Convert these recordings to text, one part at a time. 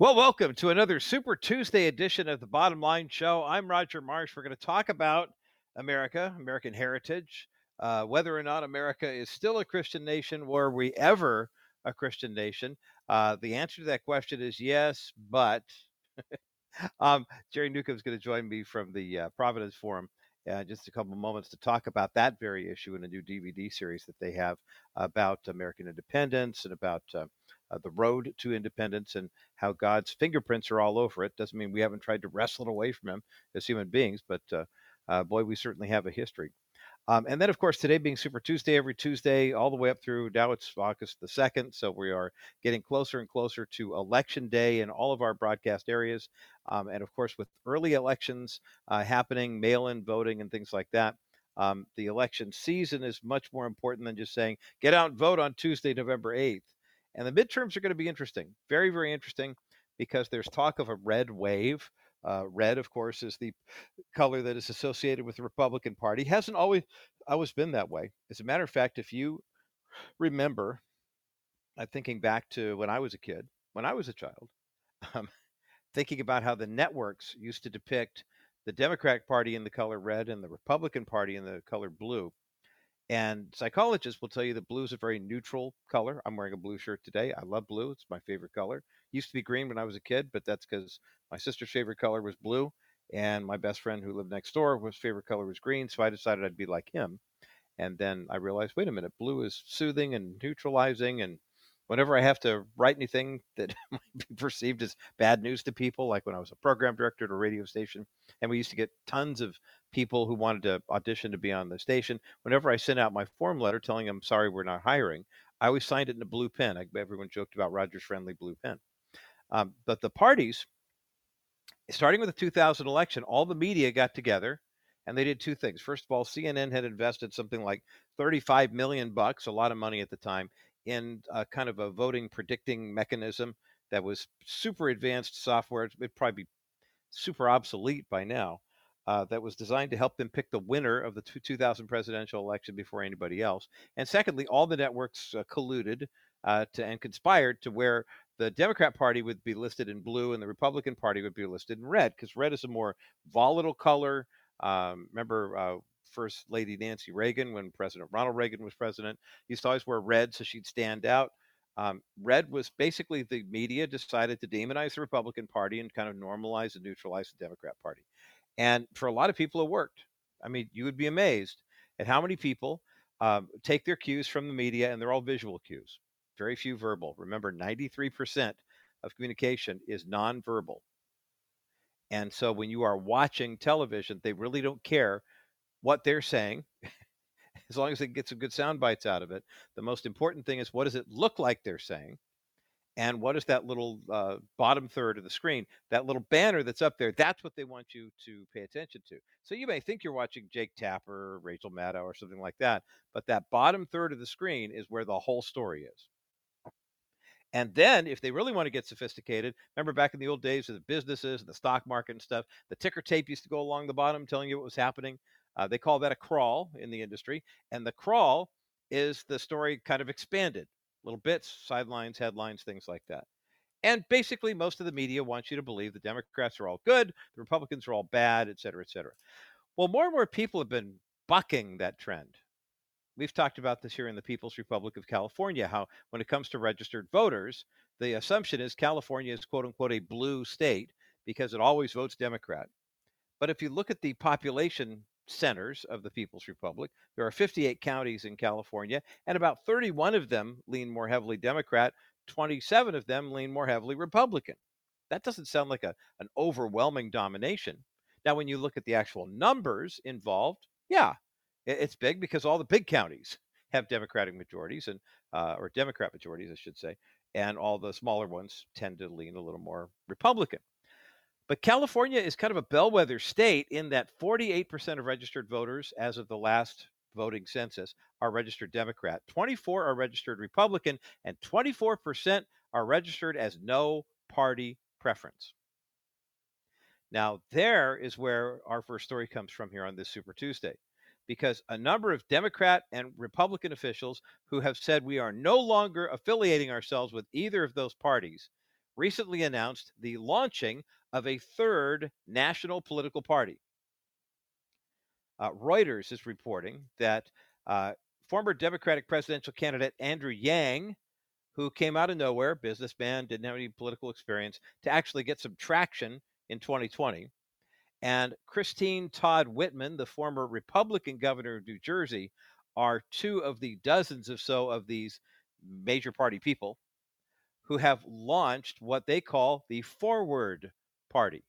Well, welcome to another Super Tuesday edition of the Bottom Line Show. I'm Roger Marsh. We're going to talk about America, American heritage, uh, whether or not America is still a Christian nation. Were we ever a Christian nation? Uh, the answer to that question is yes, but um, Jerry Newcombe is going to join me from the uh, Providence Forum. Uh, just a couple of moments to talk about that very issue in a new DVD series that they have about American independence and about uh, the road to independence and how God's fingerprints are all over it. Doesn't mean we haven't tried to wrestle it away from Him as human beings, but uh, uh, boy, we certainly have a history. Um, and then, of course, today being Super Tuesday, every Tuesday, all the way up through now it's August the 2nd. So we are getting closer and closer to Election Day in all of our broadcast areas. Um, and of course, with early elections uh, happening, mail in voting, and things like that, um, the election season is much more important than just saying, get out and vote on Tuesday, November 8th. And the midterms are going to be interesting, very, very interesting, because there's talk of a red wave. Uh, red, of course, is the color that is associated with the Republican Party. Hasn't always always been that way. As a matter of fact, if you remember, I'm thinking back to when I was a kid, when I was a child, um, thinking about how the networks used to depict the Democratic Party in the color red and the Republican Party in the color blue. And psychologists will tell you that blue is a very neutral color. I'm wearing a blue shirt today. I love blue. It's my favorite color. Used to be green when I was a kid, but that's because my sister's favorite color was blue. And my best friend who lived next door, his favorite color was green. So I decided I'd be like him. And then I realized, wait a minute, blue is soothing and neutralizing and whenever I have to write anything that might be perceived as bad news to people, like when I was a program director at a radio station, and we used to get tons of people who wanted to audition to be on the station, whenever I sent out my form letter telling them, sorry, we're not hiring, I always signed it in a blue pen. I, everyone joked about Roger's friendly blue pen. Um, but the parties, starting with the 2000 election, all the media got together and they did two things. First of all, CNN had invested something like 35 million bucks, a lot of money at the time, in a kind of a voting predicting mechanism that was super advanced software. It'd probably be super obsolete by now. Uh, that was designed to help them pick the winner of the 2000 presidential election before anybody else. And secondly, all the networks uh, colluded uh, to and conspired to where the Democrat Party would be listed in blue and the Republican Party would be listed in red because red is a more volatile color. Um, remember, uh, First Lady Nancy Reagan, when President Ronald Reagan was president, used to always wear red so she'd stand out. Um, red was basically the media decided to demonize the Republican Party and kind of normalize and neutralize the Democrat Party. And for a lot of people, it worked. I mean, you would be amazed at how many people um, take their cues from the media, and they're all visual cues, very few verbal. Remember, 93% of communication is nonverbal. And so when you are watching television, they really don't care what they're saying, as long as they get some good sound bites out of it. The most important thing is what does it look like they're saying? And what is that little uh, bottom third of the screen? That little banner that's up there, that's what they want you to pay attention to. So you may think you're watching Jake Tapper, Rachel Maddow, or something like that, but that bottom third of the screen is where the whole story is. And then, if they really want to get sophisticated, remember back in the old days of the businesses and the stock market and stuff, the ticker tape used to go along the bottom telling you what was happening. Uh, they call that a crawl in the industry. And the crawl is the story kind of expanded little bits, sidelines, headlines, things like that. And basically, most of the media wants you to believe the Democrats are all good, the Republicans are all bad, et cetera, et cetera. Well, more and more people have been bucking that trend. We've talked about this here in the People's Republic of California, how when it comes to registered voters, the assumption is California is quote unquote a blue state because it always votes Democrat. But if you look at the population centers of the People's Republic. There are 58 counties in California, and about 31 of them lean more heavily Democrat, 27 of them lean more heavily Republican. That doesn't sound like a, an overwhelming domination. Now, when you look at the actual numbers involved, yeah, it's big because all the big counties have Democratic majorities and uh, or Democrat majorities, I should say, and all the smaller ones tend to lean a little more Republican. But California is kind of a bellwether state in that 48% of registered voters, as of the last voting census, are registered Democrat. 24 are registered Republican, and 24% are registered as no party preference. Now, there is where our first story comes from here on this Super Tuesday, because a number of Democrat and Republican officials who have said we are no longer affiliating ourselves with either of those parties recently announced the launching of a third national political party. Uh, Reuters is reporting that uh, former Democratic presidential candidate Andrew Yang, who came out of nowhere, businessman, didn't have any political experience, to actually get some traction in 2020, and Christine Todd Whitman, the former Republican governor of New Jersey, are two of the dozens or so of these major party people who have launched what they call the Forward Party.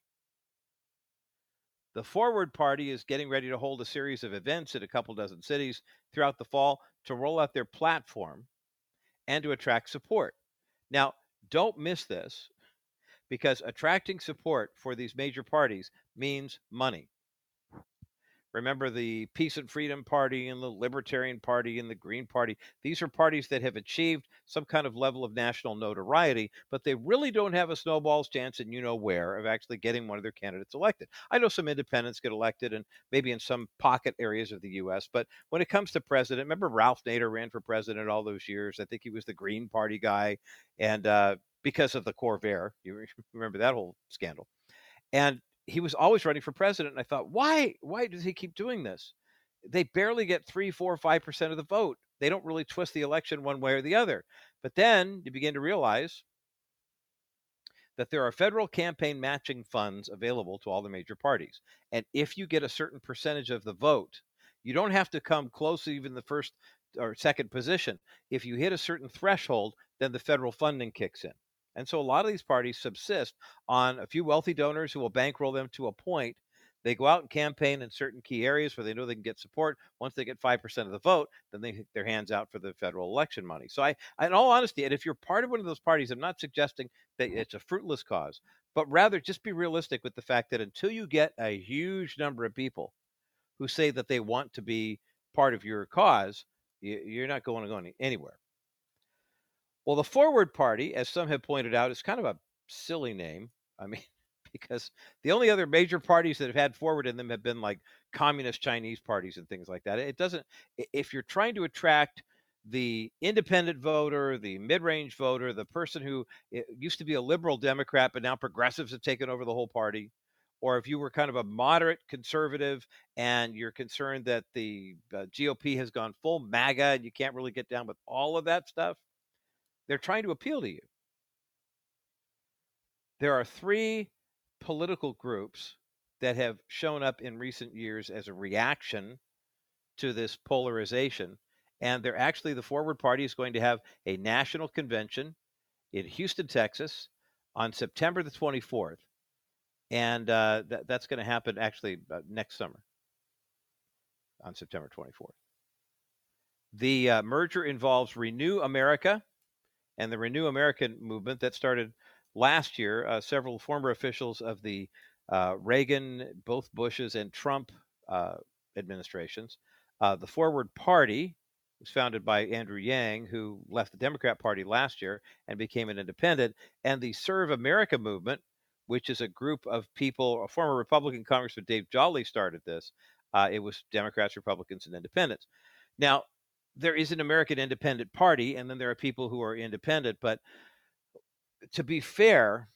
The Forward Party is getting ready to hold a series of events in a couple dozen cities throughout the fall to roll out their platform and to attract support. Now, don't miss this because attracting support for these major parties means money. Remember the Peace and Freedom Party and the Libertarian Party and the Green Party. These are parties that have achieved some kind of level of national notoriety, but they really don't have a snowball's chance, and you know where, of actually getting one of their candidates elected. I know some independents get elected, and maybe in some pocket areas of the U.S., but when it comes to president, remember Ralph Nader ran for president all those years. I think he was the Green Party guy, and uh, because of the Corvair, you remember that whole scandal. And he was always running for president. And I thought, why? Why does he keep doing this? They barely get three, four, five percent of the vote. They don't really twist the election one way or the other. But then you begin to realize that there are federal campaign matching funds available to all the major parties. And if you get a certain percentage of the vote, you don't have to come close even the first or second position. If you hit a certain threshold, then the federal funding kicks in. And so a lot of these parties subsist on a few wealthy donors who will bankroll them to a point. They go out and campaign in certain key areas where they know they can get support. Once they get 5% of the vote, then they their hands out for the federal election money. So I, in all honesty, and if you're part of one of those parties, I'm not suggesting that it's a fruitless cause, but rather just be realistic with the fact that until you get a huge number of people who say that they want to be part of your cause, you're not going to go anywhere. Well, the Forward Party, as some have pointed out, is kind of a silly name. I mean, because the only other major parties that have had forward in them have been like communist Chinese parties and things like that. It doesn't, if you're trying to attract the independent voter, the mid range voter, the person who eh, used to be a liberal Democrat, but now progressives have taken over the whole party, or if you were kind of a moderate conservative and you're concerned that the uh, GOP has gone full MAGA and you can't really get down with all of that stuff, they're trying to appeal to you. There are three political groups that have shown up in recent years as a reaction to this polarization. And they're actually, the Forward Party is going to have a national convention in Houston, Texas on September the 24th. And uh, th- that's going to happen actually uh, next summer on September 24th. The uh, merger involves Renew America, and the Renew American movement that started last year. Uh, several former officials of the uh, Reagan, both Bushes, and Trump uh, administrations. Uh, the Forward Party was founded by Andrew Yang, who left the Democrat Party last year and became an independent, and the Serve America movement, which is a group of people. A former Republican Congressman Dave Jolly started this. Uh, it was Democrats, Republicans, and Independents. Now, there is an American Independent Party, and then there are people who are independent. But to be fair,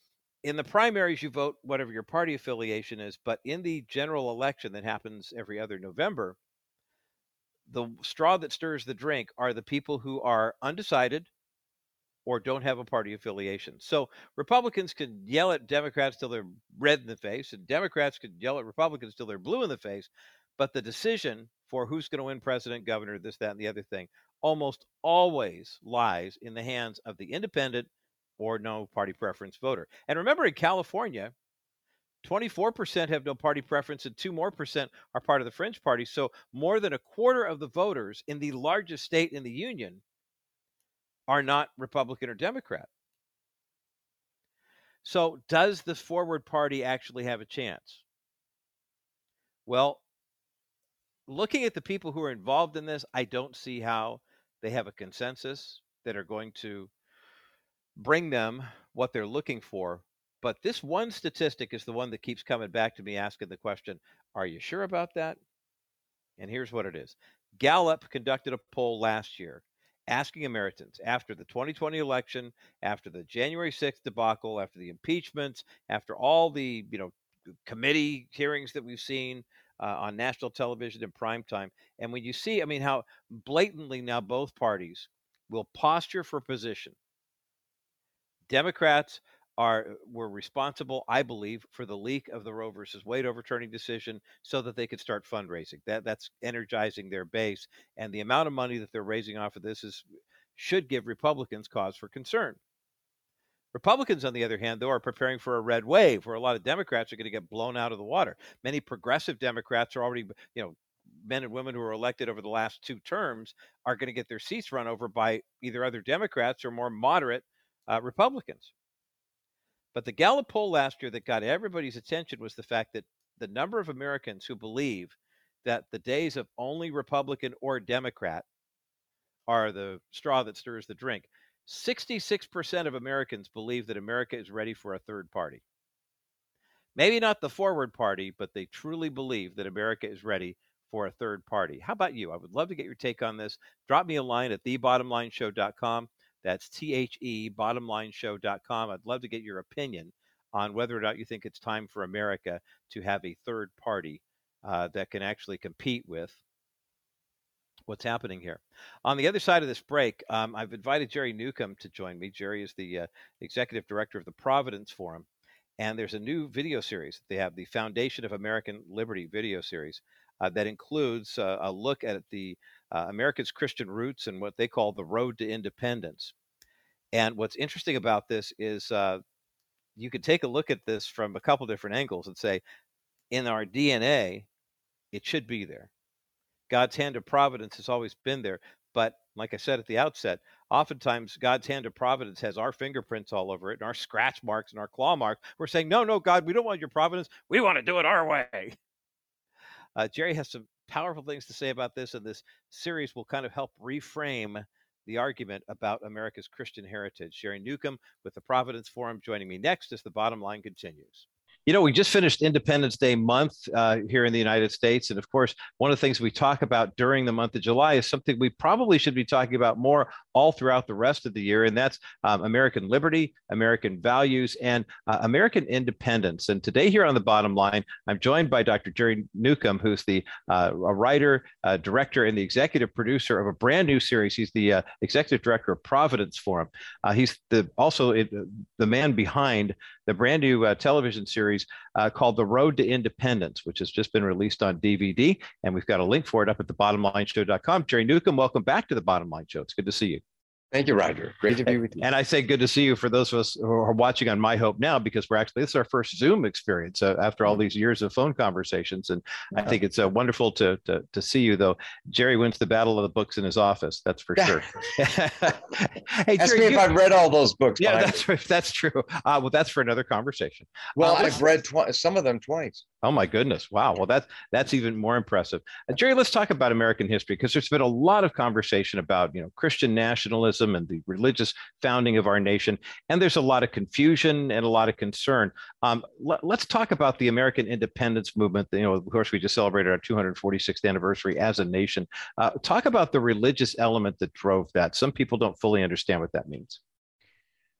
in the primaries, you vote whatever your party affiliation is. But in the general election that happens every other November, the straw that stirs the drink are the people who are undecided or don't have a party affiliation. So Republicans can yell at Democrats till they're red in the face, and Democrats can yell at Republicans till they're blue in the face. But the decision for who's going to win president, governor, this, that, and the other thing almost always lies in the hands of the independent or no party preference voter. And remember, in California, 24% have no party preference and 2 more percent are part of the fringe party. So more than a quarter of the voters in the largest state in the union are not Republican or Democrat. So does the forward party actually have a chance? Well, looking at the people who are involved in this, I don't see how they have a consensus that are going to bring them what they're looking for. But this one statistic is the one that keeps coming back to me asking the question, are you sure about that? And here's what it is Gallup conducted a poll last year, asking Americans after the 2020 election, after the January 6th debacle, after the impeachments, after all the you know committee hearings that we've seen uh, on national television in prime time, and when you see, I mean, how blatantly now both parties will posture for position. Democrats are were responsible, I believe, for the leak of the Roe versus Wade overturning decision, so that they could start fundraising. That that's energizing their base, and the amount of money that they're raising off of this is should give Republicans cause for concern. Republicans, on the other hand, though, are preparing for a red wave where a lot of Democrats are going to get blown out of the water. Many progressive Democrats are already, you know, men and women who were elected over the last two terms are going to get their seats run over by either other Democrats or more moderate uh, Republicans. But the Gallup poll last year that got everybody's attention was the fact that the number of Americans who believe that the days of only Republican or Democrat are the straw that stirs the drink. 66% of Americans believe that America is ready for a third party. Maybe not the forward party, but they truly believe that America is ready for a third party. How about you? I would love to get your take on this. Drop me a line at thebottomlineshow.com. That's T H E, bottomlineshow.com. I'd love to get your opinion on whether or not you think it's time for America to have a third party uh, that can actually compete with what's happening here. On the other side of this break, um, I've invited Jerry Newcombe to join me. Jerry is the uh, executive director of the Providence Forum. And there's a new video series. They have the Foundation of American Liberty video series uh, that includes uh, a look at the uh, America's Christian roots and what they call the road to independence. And what's interesting about this is uh, you could take a look at this from a couple different angles and say, in our DNA, it should be there. God's hand of providence has always been there. But like I said at the outset, oftentimes God's hand of providence has our fingerprints all over it and our scratch marks and our claw marks. We're saying, no, no, God, we don't want your providence. We want to do it our way. Uh, Jerry has some powerful things to say about this, and this series will kind of help reframe the argument about America's Christian heritage. Jerry Newcombe with the Providence Forum joining me next as the bottom line continues. You know, we just finished Independence Day month uh, here in the United States. And of course, one of the things we talk about during the month of July is something we probably should be talking about more all throughout the rest of the year. And that's um, American liberty, American values, and uh, American independence. And today, here on the bottom line, I'm joined by Dr. Jerry Newcombe, who's the uh, a writer, uh, director, and the executive producer of a brand new series. He's the uh, executive director of Providence Forum. Uh, he's the also it, the man behind the brand new uh, television series uh, called The Road to Independence, which has just been released on DVD. And we've got a link for it up at thebottomlineshow.com. Jerry Newcombe, welcome back to the Bottom Line Show. It's good to see you. Thank you, Roger. Great to be with you. And I say good to see you for those of us who are watching on My Hope now, because we're actually, this is our first Zoom experience uh, after all these years of phone conversations. And yeah. I think it's uh, wonderful to, to, to, see you, though. Jerry wins the battle of the books in his office. That's for sure. hey, Ask Jerry, me if you, I've read all those books. Yeah, that's, that's true. Uh, well, that's for another conversation. Well, uh, I've read tw- some of them twice. Oh my goodness! Wow. Well, that's that's even more impressive. Uh, Jerry, let's talk about American history because there's been a lot of conversation about you know Christian nationalism and the religious founding of our nation, and there's a lot of confusion and a lot of concern. Um, let, us talk about the American independence movement. You know, of course, we just celebrated our 246th anniversary as a nation. Uh, talk about the religious element that drove that. Some people don't fully understand what that means.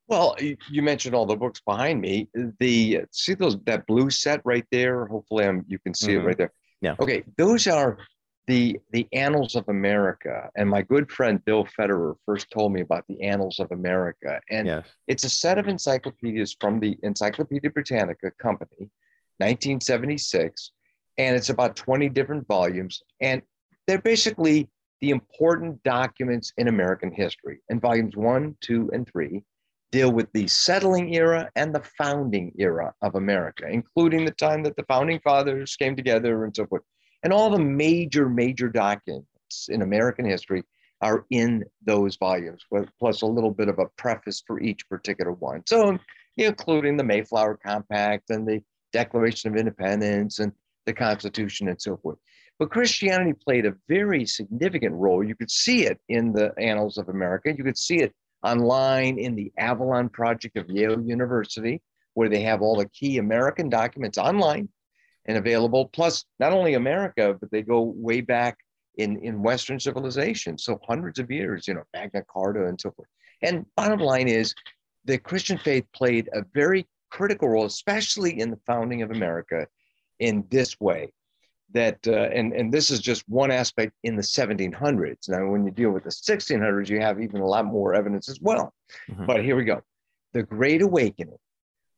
Well, you mentioned all the books behind me. The see those that blue set right there. Hopefully, I'm, you can see mm-hmm. it right there. Yeah. Okay, those are the the Annals of America. And my good friend Bill Federer first told me about the Annals of America. And yes. it's a set of encyclopedias from the Encyclopedia Britannica Company, 1976, and it's about 20 different volumes. And they're basically the important documents in American history. And volumes one, two, and three deal with the settling era and the founding era of America, including the time that the founding fathers came together and so forth. And all the major, major documents in American history are in those volumes, plus a little bit of a preface for each particular one. So, including the Mayflower Compact and the Declaration of Independence and the Constitution and so forth. But Christianity played a very significant role. You could see it in the Annals of America. You could see it online in the Avalon Project of Yale University, where they have all the key American documents online and available. Plus, not only America, but they go way back in, in Western civilization. So hundreds of years, you know, Magna Carta and so forth. And bottom line is the Christian faith played a very critical role, especially in the founding of America in this way that uh, and and this is just one aspect in the 1700s now when you deal with the 1600s you have even a lot more evidence as well mm-hmm. but here we go the great awakening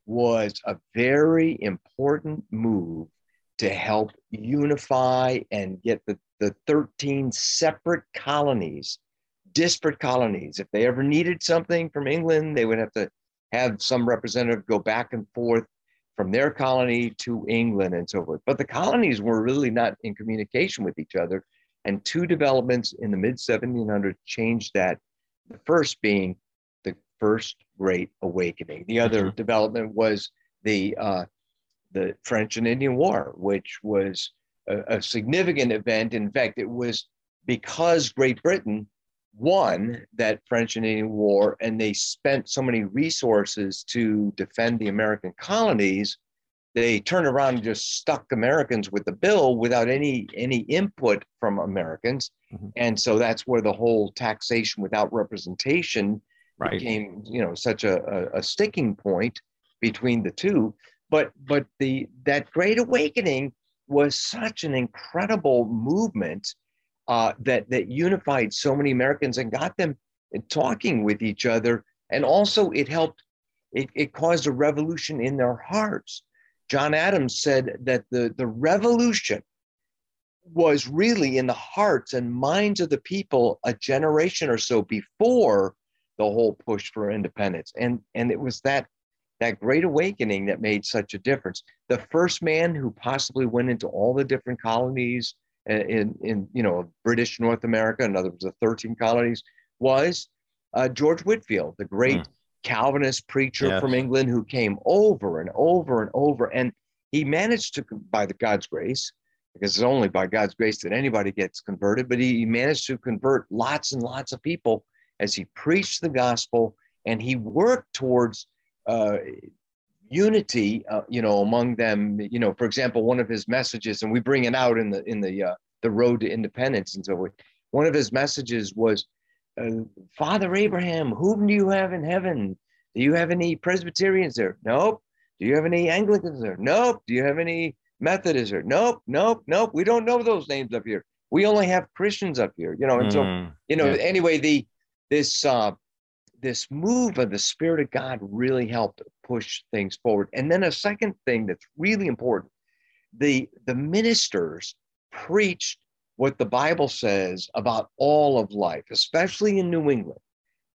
was a very important move to help unify and get the, the 13 separate colonies disparate colonies if they ever needed something from england they would have to have some representative go back and forth from their colony to England and so forth. But the colonies were really not in communication with each other. And two developments in the mid 1700s changed that. The first being the First Great Awakening. The other mm-hmm. development was the uh, the French and Indian War, which was a, a significant event. In fact, it was because Great Britain won that French and Indian War, and they spent so many resources to defend the American colonies, they turned around and just stuck Americans with the bill without any any input from Americans, mm-hmm. and so that's where the whole taxation without representation right. became, you know, such a, a, a sticking point between the two. But but the that Great Awakening was such an incredible movement uh, that that unified so many Americans and got them talking with each other. And also, it helped. It, it caused a revolution in their hearts. John Adams said that the the revolution was really in the hearts and minds of the people a generation or so before the whole push for independence and and it was that that great awakening that made such a difference the first man who possibly went into all the different colonies in, in you know British North America, in other words, the 13 colonies, was uh, George Whitefield, the great mm. Calvinist preacher yes. from England who came over and over and over. And he managed to, by the God's grace, because it's only by God's grace that anybody gets converted, but he managed to convert lots and lots of people as he preached the gospel and he worked towards uh, unity, uh, you know, among them. You know, for example, one of his messages, and we bring it out in the in the uh, the road to independence and so forth. One of his messages was, uh, "Father Abraham, whom do you have in heaven? Do you have any Presbyterians there? Nope. Do you have any Anglicans there? Nope. Do you have any Methodists there? Nope. Nope. Nope. We don't know those names up here. We only have Christians up here. You know, and mm, so you know. Yeah. Anyway, the this uh, this move of the Spirit of God really helped push things forward. And then a second thing that's really important, the the ministers preached what the Bible says about all of life, especially in New England.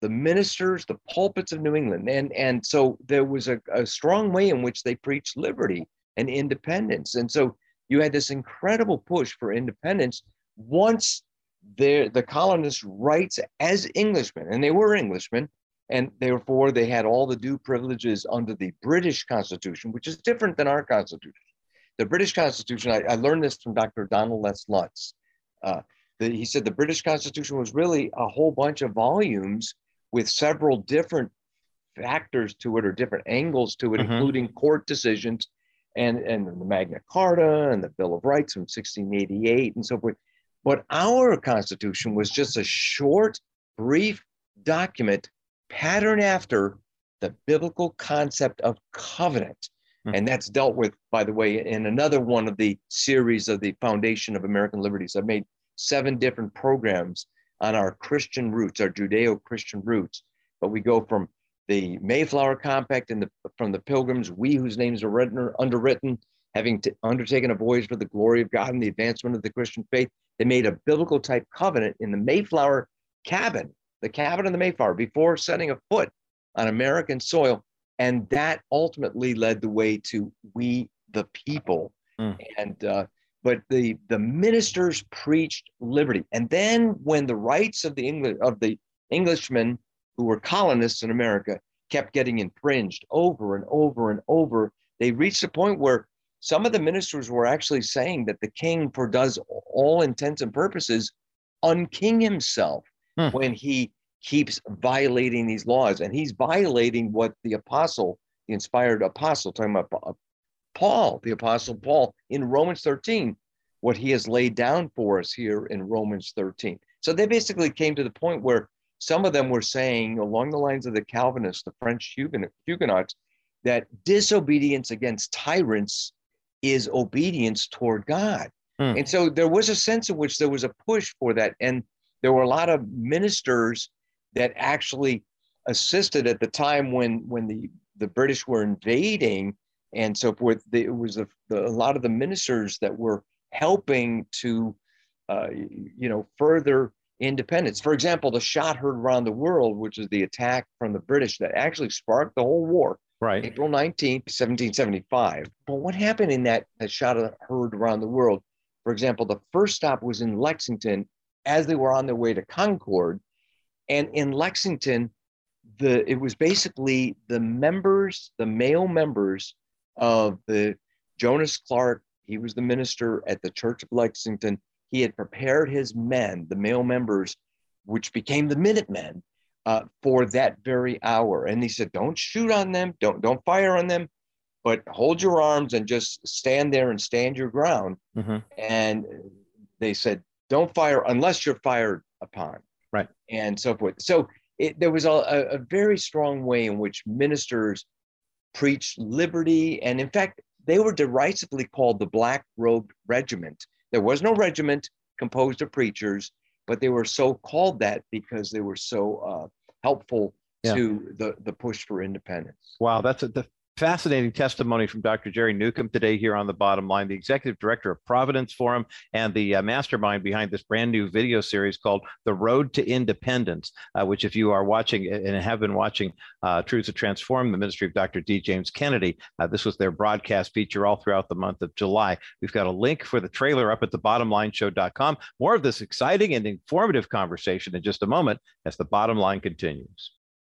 The ministers, the pulpits of New England. And, and so there was a, a strong way in which they preached liberty and independence. And so you had this incredible push for independence once the, the colonists' rights as Englishmen, and they were Englishmen, and therefore they had all the due privileges under the British Constitution, which is different than our Constitution. The British Constitution, I, I learned this from Dr. Donald S. Lutz. Uh, the, he said the British Constitution was really a whole bunch of volumes with several different factors to it or different angles to it, mm-hmm. including court decisions and, and the Magna Carta and the Bill of Rights from 1688 and so forth. But our Constitution was just a short, brief document patterned after the biblical concept of covenant. Mm-hmm. And that's dealt with, by the way, in another one of the series of the Foundation of American Liberties. I've made seven different programs on our Christian roots, our Judeo Christian roots. But we go from the Mayflower Compact and the, from the Pilgrims, we whose names are written, underwritten, having t- undertaken a voyage for the glory of God and the advancement of the Christian faith. They made a biblical type covenant in the Mayflower cabin, the cabin of the Mayflower, before setting a foot on American soil. And that ultimately led the way to we the people. Mm. and uh, but the the ministers preached liberty. And then when the rights of the english of the englishmen who were colonists in america kept getting infringed over and over and over they reached a point where some of the ministers were actually saying that the king for does all intents and purposes unking himself mm. when he keeps violating these laws. And he's violating what the apostle, the inspired apostle, talking about Paul, the apostle Paul in Romans 13, what he has laid down for us here in Romans 13. So they basically came to the point where some of them were saying, along the lines of the Calvinists, the French Huguenots, that disobedience against tyrants is obedience toward God. Mm. And so there was a sense in which there was a push for that. And there were a lot of ministers that actually assisted at the time when, when the, the British were invading and so forth. It was a, the, a lot of the ministers that were helping to, uh, you know, further independence. For example, the shot heard around the world, which is the attack from the British that actually sparked the whole war. Right. April 19th, 1775. But what happened in that, that shot heard around the world? For example, the first stop was in Lexington as they were on their way to Concord. And in Lexington, the it was basically the members, the male members of the Jonas Clark. He was the minister at the Church of Lexington he had prepared his men, the male members, which became the Minutemen, uh, for that very hour. And he said, "Don't shoot on them. Don't don't fire on them, but hold your arms and just stand there and stand your ground." Mm-hmm. And they said, "Don't fire unless you're fired upon." Right. And so forth. So it, there was a, a very strong way in which ministers preached liberty, and in fact, they were derisively called the Black Robed Regiment there was no regiment composed of preachers, but they were so called that because they were so uh, helpful yeah. to the, the push for independence. Wow, that's a, the fascinating testimony from Dr. Jerry Newcombe today here on the bottom line, the executive director of Providence Forum and the uh, mastermind behind this brand new video series called The Road to Independence, uh, which, if you are watching and have been watching uh, Truths to Transform, the ministry of Dr. D. James Kennedy, uh, this was their broadcast feature all throughout the month of July. We've got a link for the trailer up at the thebottomlineshow.com. More of this exciting and informative conversation in just a moment as the bottom line continues.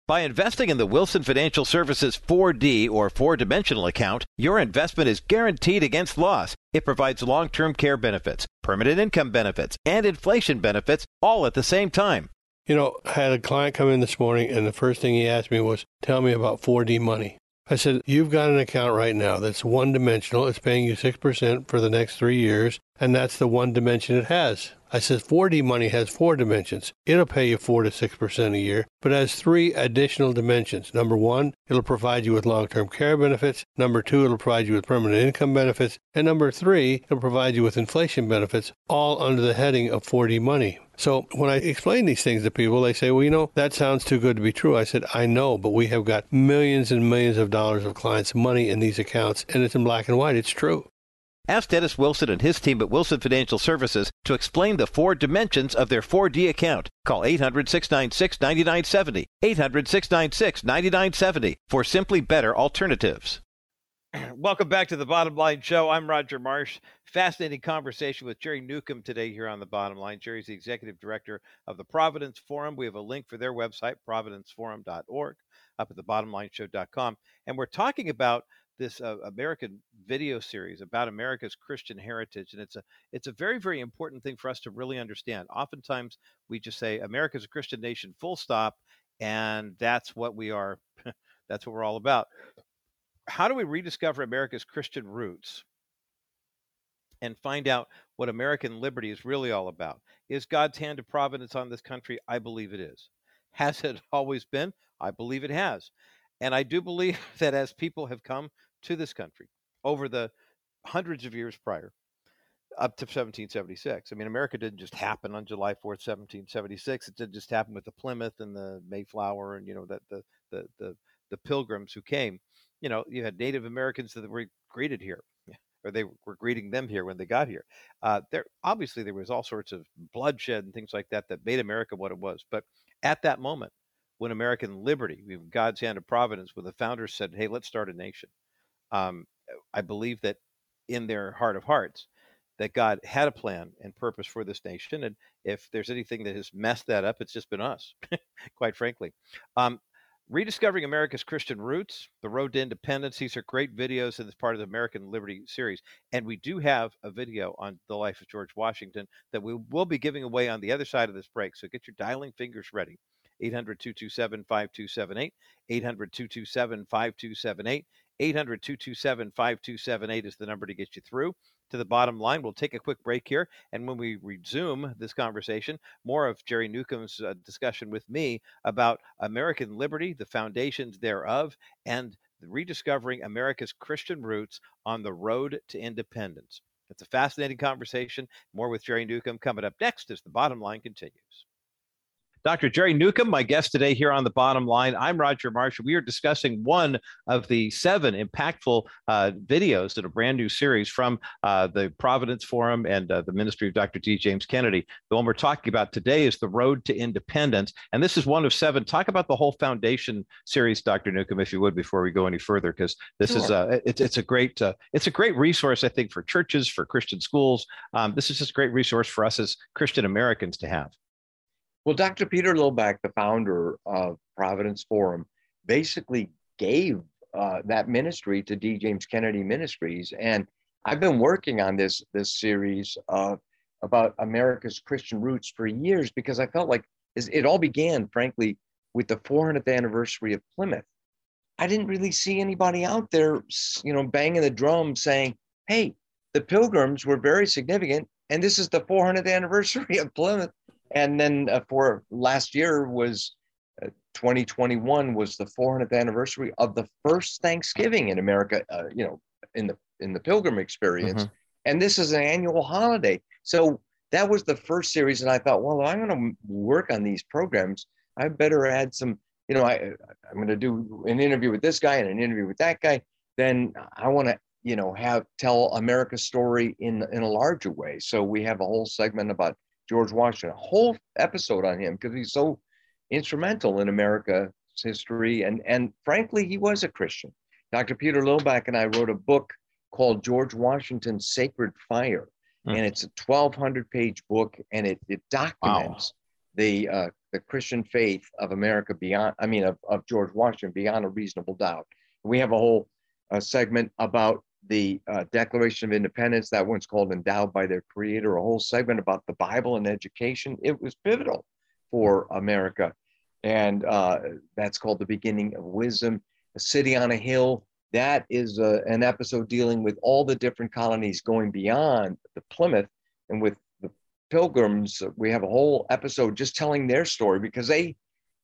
By investing in the Wilson Financial Services 4D or four dimensional account, your investment is guaranteed against loss. It provides long term care benefits, permanent income benefits, and inflation benefits all at the same time. You know, I had a client come in this morning, and the first thing he asked me was, Tell me about 4D money. I said, You've got an account right now that's one dimensional. It's paying you 6% for the next three years, and that's the one dimension it has. I said 4D money has four dimensions. It'll pay you 4 to 6% a year, but has three additional dimensions. Number one, it'll provide you with long term care benefits. Number two, it'll provide you with permanent income benefits. And number three, it'll provide you with inflation benefits, all under the heading of 4D money. So when I explain these things to people, they say, well, you know, that sounds too good to be true. I said, I know, but we have got millions and millions of dollars of clients' money in these accounts, and it's in black and white. It's true. Ask Dennis Wilson and his team at Wilson Financial Services to explain the four dimensions of their 4D account. Call 800 696 9970. 800 696 9970 for simply better alternatives. Welcome back to the Bottom Line Show. I'm Roger Marsh. Fascinating conversation with Jerry Newcombe today here on the Bottom Line. Jerry's the executive director of the Providence Forum. We have a link for their website, providenceforum.org, up at thebottomlineshow.com. And we're talking about this uh, American video series about America's Christian heritage, and it's a it's a very very important thing for us to really understand. Oftentimes we just say America's a Christian nation, full stop, and that's what we are. that's what we're all about. How do we rediscover America's Christian roots and find out what American liberty is really all about? Is God's hand of providence on this country? I believe it is. Has it always been? I believe it has. And I do believe that as people have come to this country over the hundreds of years prior up to 1776. I mean, America didn't just happen on July 4th, 1776. It didn't just happen with the Plymouth and the Mayflower and, you know, that the, the, the, the pilgrims who came. You know, you had Native Americans that were greeted here, or they were greeting them here when they got here. Uh, there obviously there was all sorts of bloodshed and things like that that made America what it was. But at that moment, when American liberty, God's hand of providence, when the founders said, "Hey, let's start a nation," um, I believe that in their heart of hearts, that God had a plan and purpose for this nation. And if there's anything that has messed that up, it's just been us, quite frankly. Um, Rediscovering America's Christian Roots, The Road to Independence. These are great videos in this part of the American Liberty series. And we do have a video on the life of George Washington that we will be giving away on the other side of this break. So get your dialing fingers ready. 800 227 5278, 800 227 5278. 800 227 5278 is the number to get you through to the bottom line. We'll take a quick break here. And when we resume this conversation, more of Jerry Newcombe's uh, discussion with me about American liberty, the foundations thereof, and rediscovering America's Christian roots on the road to independence. It's a fascinating conversation. More with Jerry Newcombe coming up next as the bottom line continues. Dr. Jerry Newcombe, my guest today here on the bottom line. I'm Roger Marsh. We are discussing one of the seven impactful uh, videos in a brand new series from uh, the Providence Forum and uh, the Ministry of Dr. D. James Kennedy. The one we're talking about today is The Road to Independence. And this is one of seven. Talk about the whole foundation series, Dr. Newcombe, if you would, before we go any further, because this sure. is uh, a, it's, it's a great, uh, it's a great resource, I think, for churches, for Christian schools. Um, this is just a great resource for us as Christian Americans to have. Well, Dr. Peter Lillback, the founder of Providence Forum, basically gave uh, that ministry to D. James Kennedy Ministries, and I've been working on this this series of about America's Christian roots for years because I felt like it all began, frankly, with the 400th anniversary of Plymouth. I didn't really see anybody out there, you know, banging the drum saying, "Hey, the Pilgrims were very significant, and this is the 400th anniversary of Plymouth." And then uh, for last year was uh, 2021 was the 400th anniversary of the first Thanksgiving in America. Uh, you know, in the in the Pilgrim experience, mm-hmm. and this is an annual holiday. So that was the first series, and I thought, well, I'm going to work on these programs. I better add some. You know, I I'm going to do an interview with this guy and an interview with that guy. Then I want to you know have tell America's story in in a larger way. So we have a whole segment about George Washington, a whole episode on him because he's so instrumental in America's history. And, and frankly, he was a Christian. Dr. Peter Lillback and I wrote a book called George Washington's Sacred Fire. Mm. And it's a 1,200 page book and it, it documents wow. the, uh, the Christian faith of America beyond, I mean, of, of George Washington beyond a reasonable doubt. We have a whole uh, segment about the uh, Declaration of Independence. That one's called Endowed by Their Creator, a whole segment about the Bible and education. It was pivotal for America. And uh, that's called The Beginning of Wisdom. A City on a Hill. That is uh, an episode dealing with all the different colonies going beyond the Plymouth. And with the Pilgrims, we have a whole episode just telling their story because they,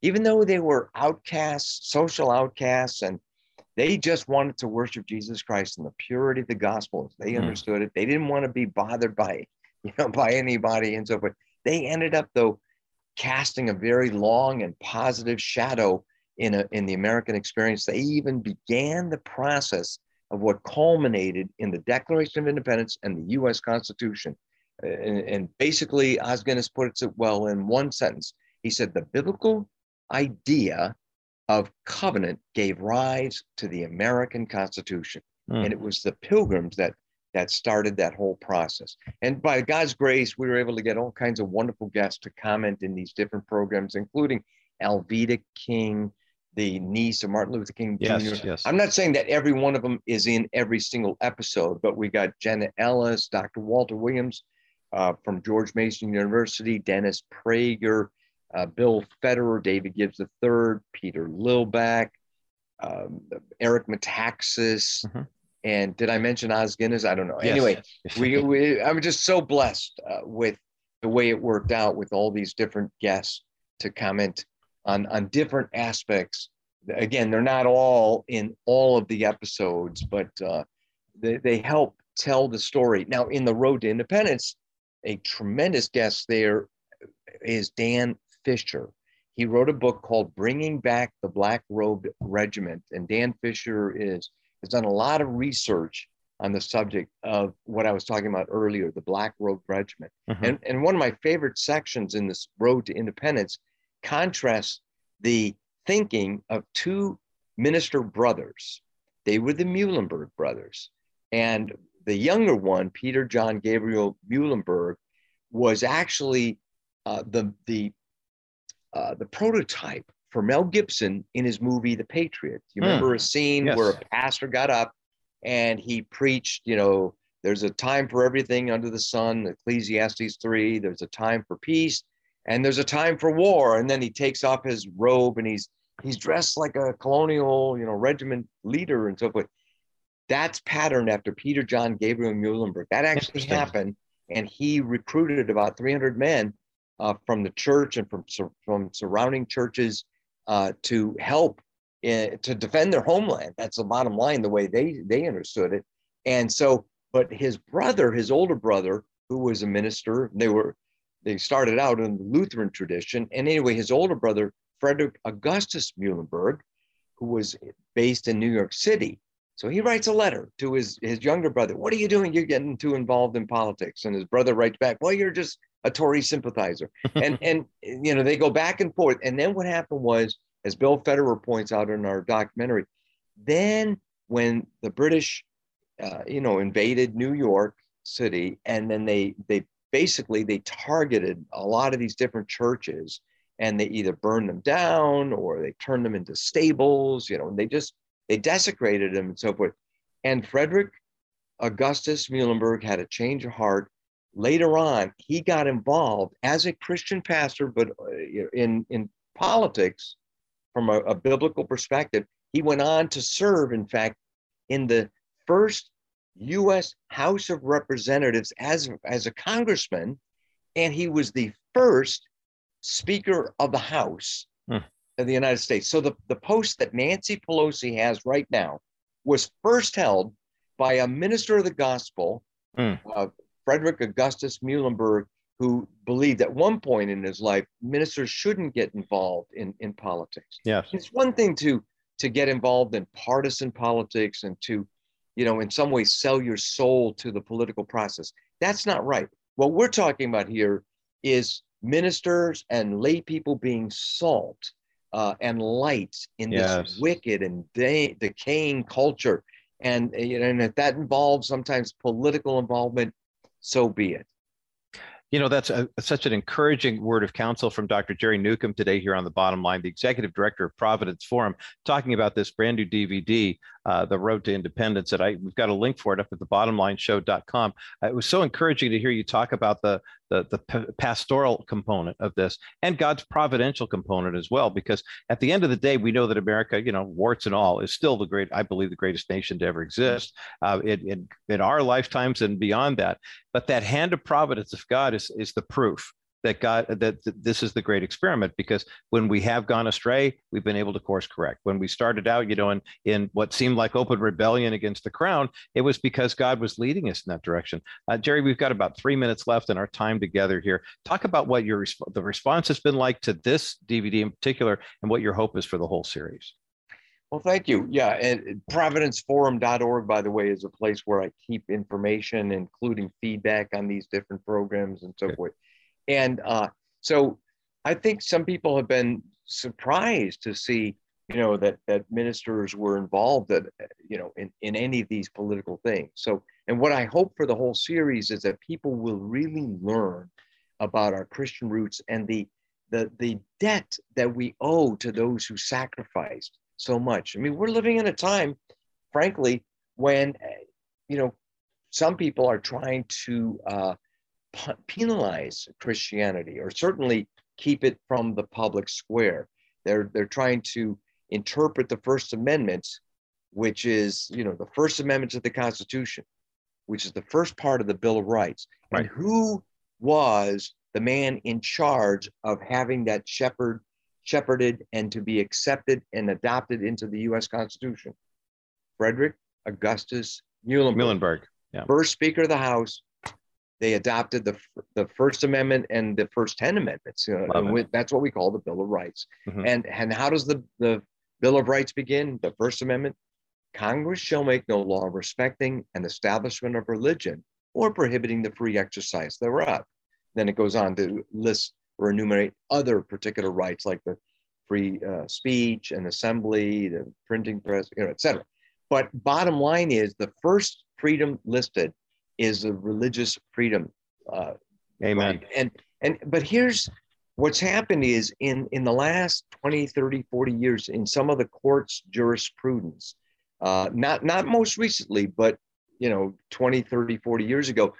even though they were outcasts, social outcasts, and they just wanted to worship Jesus Christ in the purity of the gospel. They mm. understood it. They didn't want to be bothered by, you know, by anybody and so forth. They ended up though casting a very long and positive shadow in a in the American experience. They even began the process of what culminated in the Declaration of Independence and the U.S. Constitution. And, and basically, Os Guinness puts it well in one sentence. He said the biblical idea of covenant gave rise to the American Constitution. Mm. And it was the pilgrims that that started that whole process. And by God's grace, we were able to get all kinds of wonderful guests to comment in these different programs, including Alveda King, the niece of Martin Luther King Jr. Yes, yes. I'm not saying that every one of them is in every single episode, but we got Jenna Ellis, Dr. Walter Williams uh, from George Mason University, Dennis Prager, uh, Bill Federer, David Gibbs III, Peter Lillback, um, Eric Metaxas, mm-hmm. and did I mention Os Guinness? I don't know. Yes. Anyway, we, we, I'm just so blessed uh, with the way it worked out with all these different guests to comment on on different aspects. Again, they're not all in all of the episodes, but uh, they, they help tell the story. Now, in the Road to Independence, a tremendous guest there is Dan Fisher. He wrote a book called Bringing Back the Black Robed Regiment. And Dan Fisher is, has done a lot of research on the subject of what I was talking about earlier, the Black Robed Regiment. Mm-hmm. And, and one of my favorite sections in this Road to Independence contrasts the thinking of two minister brothers. They were the Muhlenberg brothers. And the younger one, Peter John Gabriel Muhlenberg, was actually uh, the, the uh, the prototype for Mel Gibson in his movie The Patriot. You hmm. remember a scene yes. where a pastor got up and he preached, you know, there's a time for everything under the sun, Ecclesiastes 3, there's a time for peace, and there's a time for war. And then he takes off his robe and he's he's dressed like a colonial, you know, regiment leader and so forth. that's patterned after Peter John Gabriel Muhlenberg. That actually happened, and he recruited about 300 men uh, from the church and from from surrounding churches uh, to help in, to defend their homeland. That's the bottom line, the way they they understood it. And so, but his brother, his older brother, who was a minister, they were they started out in the Lutheran tradition. And anyway, his older brother, Frederick Augustus Muhlenberg, who was based in New York City. So he writes a letter to his, his younger brother. What are you doing? You're getting too involved in politics. And his brother writes back, Well, you're just a Tory sympathizer. and and you know, they go back and forth. And then what happened was, as Bill Federer points out in our documentary, then when the British uh, you know, invaded New York City, and then they they basically they targeted a lot of these different churches and they either burned them down or they turned them into stables you know and they just they desecrated them and so forth and frederick augustus muhlenberg had a change of heart later on he got involved as a christian pastor but uh, in in politics from a, a biblical perspective he went on to serve in fact in the first U.S. House of Representatives as, as a congressman, and he was the first Speaker of the House hmm. of the United States. So the, the post that Nancy Pelosi has right now was first held by a minister of the gospel, hmm. uh, Frederick Augustus Muhlenberg, who believed at one point in his life ministers shouldn't get involved in, in politics. Yes. It's one thing to to get involved in partisan politics and to you know, in some ways sell your soul to the political process. That's not right. What we're talking about here is ministers and lay people being salt uh, and light in yes. this wicked and de- decaying culture. And, you know, and if that involves sometimes political involvement, so be it. You know that's a, such an encouraging word of counsel from dr jerry newcombe today here on the bottom line the executive director of providence forum talking about this brand new dvd uh, the road to independence that i we've got a link for it up at the bottomlineshow.com uh, it was so encouraging to hear you talk about the the, the pastoral component of this and God's providential component as well. Because at the end of the day, we know that America, you know, warts and all, is still the great, I believe, the greatest nation to ever exist uh, in, in, in our lifetimes and beyond that. But that hand of providence of God is, is the proof that God that, that, this is the great experiment because when we have gone astray, we've been able to course correct. When we started out, you know, in in what seemed like open rebellion against the crown, it was because God was leading us in that direction. Uh, Jerry, we've got about three minutes left in our time together here. Talk about what your the response has been like to this DVD in particular, and what your hope is for the whole series. Well, thank you. Yeah, and providenceforum.org, by the way, is a place where I keep information, including feedback on these different programs and so forth. And uh, so I think some people have been surprised to see, you know, that that ministers were involved that, you know, in, in any of these political things. So, and what I hope for the whole series is that people will really learn about our Christian roots and the the the debt that we owe to those who sacrificed so much. I mean, we're living in a time, frankly, when you know some people are trying to uh, penalize Christianity or certainly keep it from the public square. They're, they're trying to interpret the First Amendment, which is, you know, the First Amendment to the Constitution, which is the first part of the Bill of Rights. Right. And who was the man in charge of having that shepherd shepherded and to be accepted and adopted into the U.S. Constitution? Frederick Augustus Muhlenberg. Muhlenberg. Yeah. First Speaker of the House, they adopted the, the First Amendment and the first 10 amendments. You know, that's what we call the Bill of Rights. Mm-hmm. And, and how does the, the Bill of Rights begin? The First Amendment Congress shall make no law respecting an establishment of religion or prohibiting the free exercise thereof. Then it goes on to list or enumerate other particular rights like the free uh, speech and assembly, the printing press, you know, et cetera. But bottom line is the first freedom listed is a religious freedom. Uh, Amen. And and but here's what's happened is in in the last 20 30 40 years in some of the courts jurisprudence uh, not not most recently but you know 20 30 40 years ago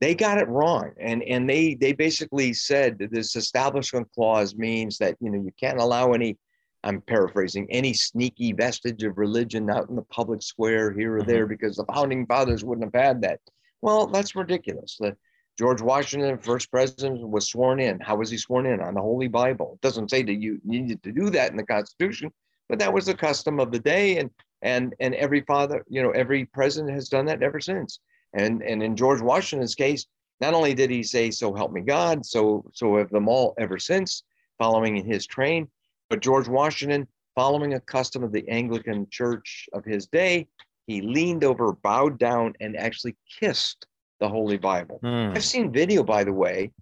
they got it wrong and and they they basically said this establishment clause means that you know you can't allow any I'm paraphrasing, any sneaky vestige of religion out in the public square here or mm-hmm. there because the founding fathers wouldn't have had that. Well, that's ridiculous. The, George Washington, first president, was sworn in. How was he sworn in? On the Holy Bible. It doesn't say that you needed to do that in the Constitution, but that was the custom of the day. And and and every father, you know, every president has done that ever since. And and in George Washington's case, not only did he say, "So help me God," so so have them all ever since, following in his train. But George Washington, following a custom of the Anglican Church of his day, he leaned over, bowed down, and actually kissed the Holy Bible. Mm. I've seen video, by the way,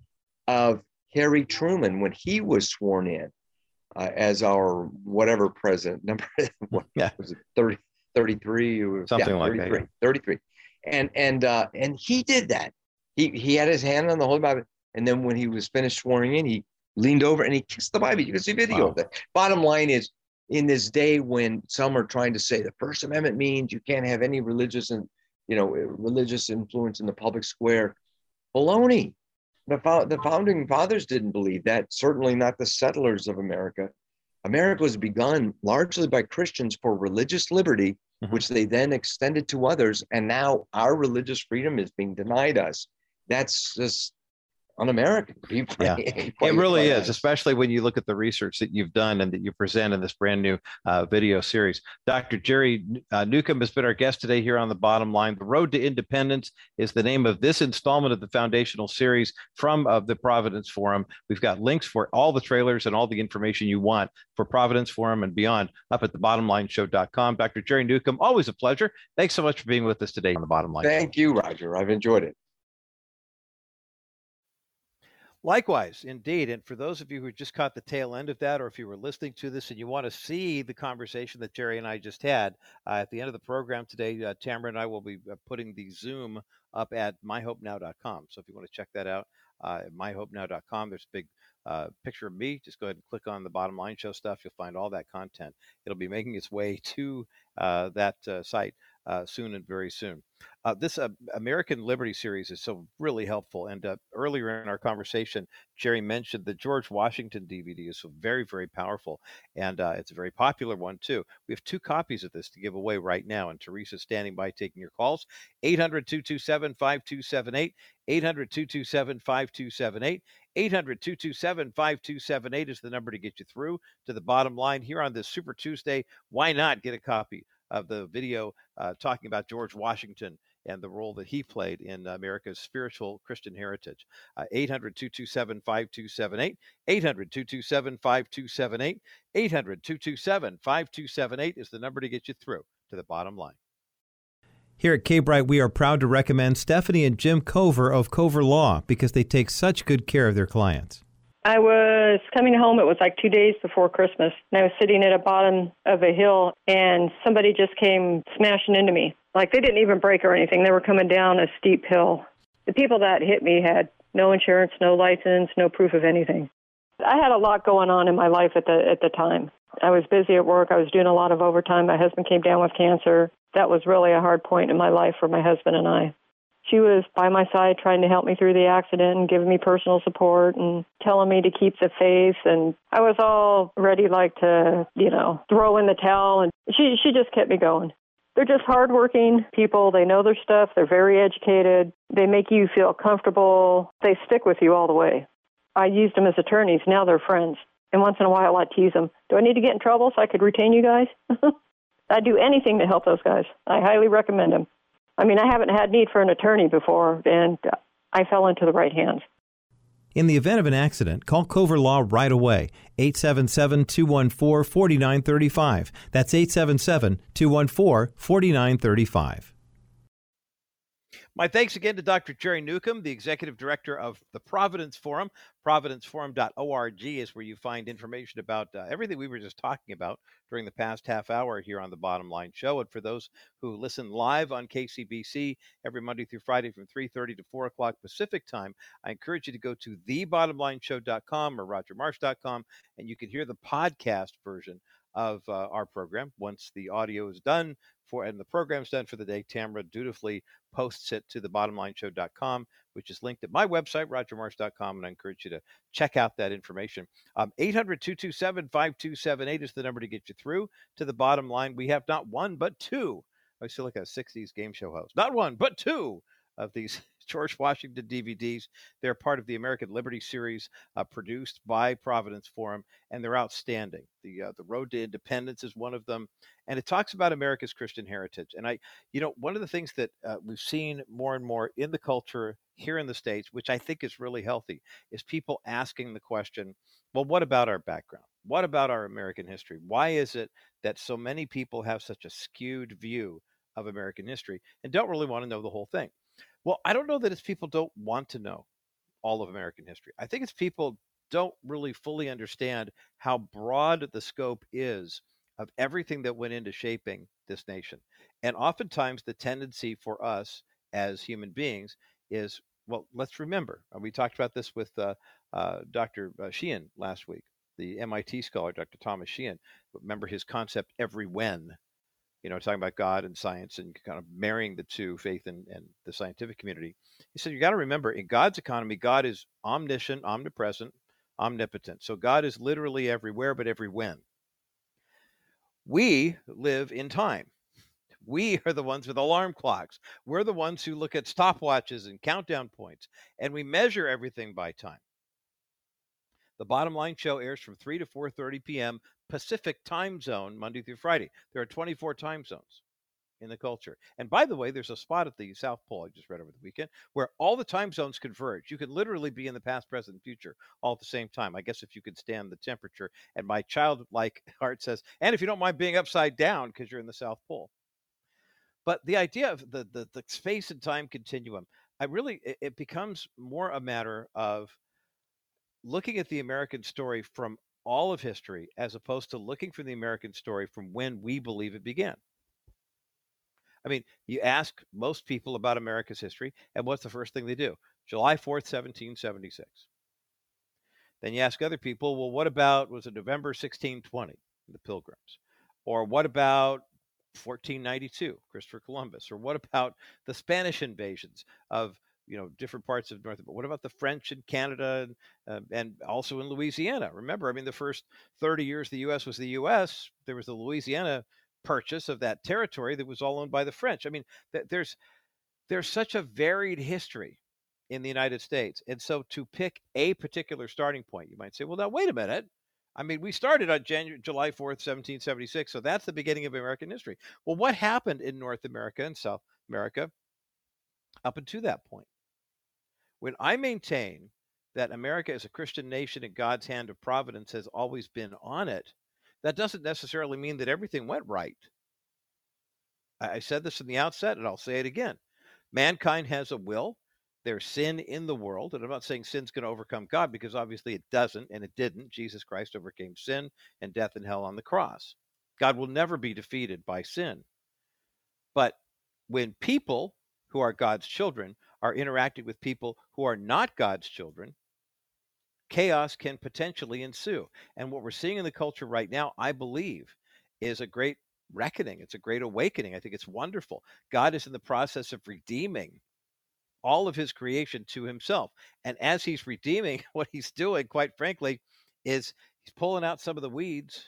of Harry Truman when he was sworn in uh, as our whatever president number. what yeah. was it? 30, 33 or something yeah, like 33, that. 33. And and uh, and he did that. He he had his hand on the Holy Bible, and then when he was finished swearing in, he leaned over and he kissed the Bible. You can see video wow. of that. Bottom line is, in this day when some are trying to say the First Amendment means you can't have any religious and you know religious influence in the public square, baloney. The, fo- the founding fathers didn't believe that. Certainly not the settlers of America. America was begun largely by Christians for religious liberty, mm-hmm. which they then extended to others, and now our religious freedom is being denied us. That's just un-American. Yeah, it really is, especially when you look at the research that you've done and that you present in this brand new uh, video series. Dr. Jerry uh, Newcombe has been our guest today here on the Bottom Line. The Road to Independence is the name of this installment of the foundational series from of the Providence Forum. We've got links for all the trailers and all the information you want for Providence Forum and beyond up at the thebottomlineshow.com. Dr. Jerry Newcombe, always a pleasure. Thanks so much for being with us today on the Bottom Line. Thank Show. you, Roger. I've enjoyed it. Likewise, indeed. And for those of you who just caught the tail end of that, or if you were listening to this and you want to see the conversation that Jerry and I just had, uh, at the end of the program today, uh, Tamara and I will be uh, putting the Zoom up at myhopenow.com. So if you want to check that out, uh, myhopenow.com, there's a big uh, picture of me. Just go ahead and click on the bottom line show stuff. You'll find all that content. It'll be making its way to uh, that site uh, soon and very soon. Uh, this uh, American Liberty series is so really helpful. And uh, earlier in our conversation, Jerry mentioned the George Washington DVD is so very, very powerful. And uh, it's a very popular one, too. We have two copies of this to give away right now. And Teresa's standing by taking your calls 800 227 5278. 800 227 5278. 800 227 5278 is the number to get you through to the bottom line here on this Super Tuesday. Why not get a copy of the video uh, talking about George Washington and the role that he played in America's spiritual Christian heritage. Uh, 800 227 5278. 800 227 5278. 800 227 5278 is the number to get you through to the bottom line. Here at K Bright, we are proud to recommend Stephanie and Jim Cover of Cover Law because they take such good care of their clients. I was coming home. It was like two days before Christmas, and I was sitting at the bottom of a hill, and somebody just came smashing into me. Like they didn't even break or anything. They were coming down a steep hill. The people that hit me had no insurance, no license, no proof of anything. I had a lot going on in my life at the at the time. I was busy at work. I was doing a lot of overtime. My husband came down with cancer. That was really a hard point in my life for my husband and I she was by my side trying to help me through the accident and giving me personal support and telling me to keep the faith and I was all ready like to, you know, throw in the towel and she she just kept me going. They're just hardworking people. They know their stuff. They're very educated. They make you feel comfortable. They stick with you all the way. I used them as attorneys. Now they're friends. And once in a while I tease them. Do I need to get in trouble so I could retain you guys? I'd do anything to help those guys. I highly recommend them. I mean, I haven't had need for an attorney before, and I fell into the right hands. In the event of an accident, call Cover Law right away. 877 214 4935. That's 877 214 4935. My thanks again to Dr. Jerry Newcombe, the executive director of the Providence Forum. ProvidenceForum.org is where you find information about uh, everything we were just talking about during the past half hour here on the Bottom Line Show. And for those who listen live on KCBC every Monday through Friday from 3:30 to 4 o'clock Pacific time, I encourage you to go to thebottomlineshow.com or rogermarsh.com, and you can hear the podcast version of uh, our program. Once the audio is done for and the program's done for the day, Tamara dutifully posts it to the bottomlineshow.com, which is linked at my website, rogermarsh.com, and I encourage you to check out that information. Um, 800 227 5278 is the number to get you through to the bottom line. We have not one, but two. I feel like a 60s game show host. Not one, but two of these George Washington DVDs. They're part of the American Liberty series uh, produced by Providence Forum, and they're outstanding. The uh, The Road to Independence is one of them, and it talks about America's Christian heritage. And I, you know, one of the things that uh, we've seen more and more in the culture here in the states, which I think is really healthy, is people asking the question, well, what about our background? What about our American history? Why is it that so many people have such a skewed view of American history and don't really want to know the whole thing? Well, I don't know that it's people don't want to know all of American history. I think it's people don't really fully understand how broad the scope is of everything that went into shaping this nation. And oftentimes, the tendency for us as human beings is well, let's remember. Uh, we talked about this with uh, uh, Dr. Uh, Sheehan last week, the MIT scholar, Dr. Thomas Sheehan. Remember his concept, every when, you know, talking about God and science and kind of marrying the two, faith and, and the scientific community. He said, you got to remember, in God's economy, God is omniscient, omnipresent, omnipotent. So God is literally everywhere, but every when. We live in time. We are the ones with alarm clocks. We're the ones who look at stopwatches and countdown points, and we measure everything by time. The Bottom Line Show airs from 3 to 4:30 p.m. Pacific time zone Monday through Friday. There are 24 time zones in the culture. And by the way, there's a spot at the South Pole I just read over the weekend where all the time zones converge. You can literally be in the past, present, and future all at the same time. I guess if you can stand the temperature. And my childlike heart says, and if you don't mind being upside down because you're in the South Pole. But the idea of the, the, the space and time continuum, I really it, it becomes more a matter of looking at the American story from all of history as opposed to looking for the American story from when we believe it began. I mean, you ask most people about America's history, and what's the first thing they do? July 4th, 1776. Then you ask other people, well, what about, was it November 1620, the Pilgrims? Or what about 1492, Christopher Columbus? Or what about the Spanish invasions of you know different parts of North. But what about the French in Canada and, uh, and also in Louisiana? Remember, I mean, the first 30 years the U.S. was the U.S. There was the Louisiana purchase of that territory that was all owned by the French. I mean, th- there's there's such a varied history in the United States, and so to pick a particular starting point, you might say, well, now wait a minute. I mean, we started on January, July 4th, 1776. So that's the beginning of American history. Well, what happened in North America and South America up until that point? When I maintain that America is a Christian nation and God's hand of providence has always been on it, that doesn't necessarily mean that everything went right. I said this in the outset and I'll say it again. Mankind has a will. There's sin in the world. And I'm not saying sin's going to overcome God because obviously it doesn't and it didn't. Jesus Christ overcame sin and death and hell on the cross. God will never be defeated by sin. But when people who are God's children are interacting with people who are not God's children, chaos can potentially ensue. And what we're seeing in the culture right now, I believe, is a great reckoning. It's a great awakening. I think it's wonderful. God is in the process of redeeming all of his creation to himself. And as he's redeeming, what he's doing, quite frankly, is he's pulling out some of the weeds.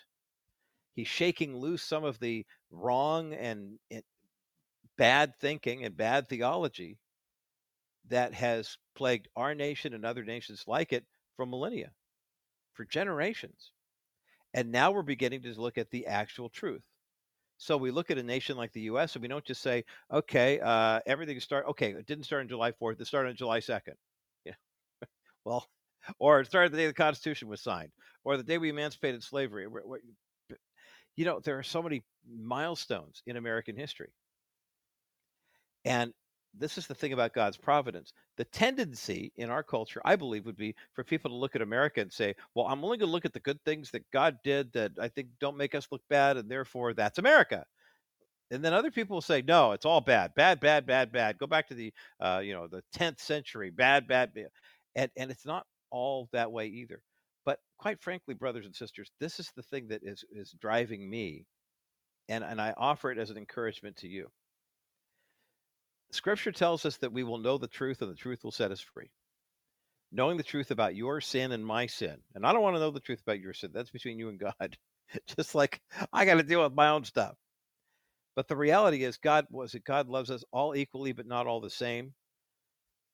He's shaking loose some of the wrong and bad thinking and bad theology that has plagued our nation and other nations like it for millennia, for generations. And now we're beginning to look at the actual truth. So we look at a nation like the U.S. and we don't just say, okay, uh, everything start. Okay, it didn't start on July 4th. It started on July 2nd. Yeah. well, or it started the day the Constitution was signed, or the day we emancipated slavery. You know, there are so many milestones in American history. And this is the thing about God's providence. The tendency in our culture, I believe, would be for people to look at America and say, well, I'm only going to look at the good things that God did that I think don't make us look bad, and therefore that's America. And then other people will say, no, it's all bad, bad, bad, bad, bad. Go back to the, uh, you know, the 10th century, bad, bad, bad. And, and it's not all that way either. But quite frankly, brothers and sisters, this is the thing that is, is driving me. And, and I offer it as an encouragement to you. Scripture tells us that we will know the truth and the truth will set us free. Knowing the truth about your sin and my sin. And I don't want to know the truth about your sin. That's between you and God. Just like I got to deal with my own stuff. But the reality is, God was it God loves us all equally, but not all the same.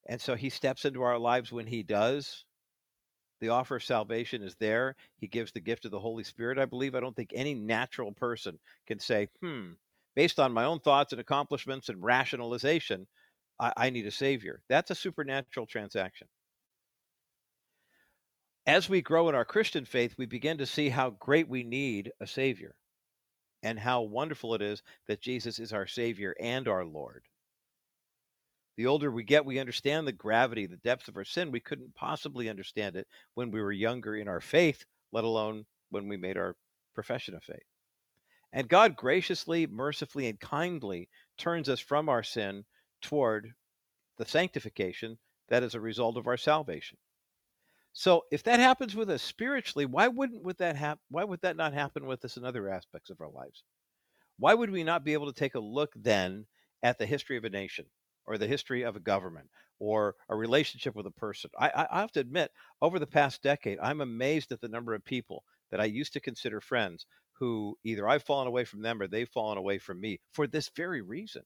And so he steps into our lives when he does. The offer of salvation is there. He gives the gift of the Holy Spirit, I believe. I don't think any natural person can say, hmm, based on my own thoughts and accomplishments and rationalization, I, I need a Savior. That's a supernatural transaction. As we grow in our Christian faith, we begin to see how great we need a Savior and how wonderful it is that Jesus is our Savior and our Lord. The older we get, we understand the gravity, the depth of our sin. We couldn't possibly understand it when we were younger in our faith, let alone when we made our profession of faith. And God graciously, mercifully, and kindly turns us from our sin toward the sanctification that is a result of our salvation. So if that happens with us spiritually, why wouldn't would that hap- why would that not happen with us in other aspects of our lives? Why would we not be able to take a look then at the history of a nation or the history of a government or a relationship with a person. I, I, have to admit, over the past decade, I'm amazed at the number of people that I used to consider friends who either I've fallen away from them or they've fallen away from me for this very reason.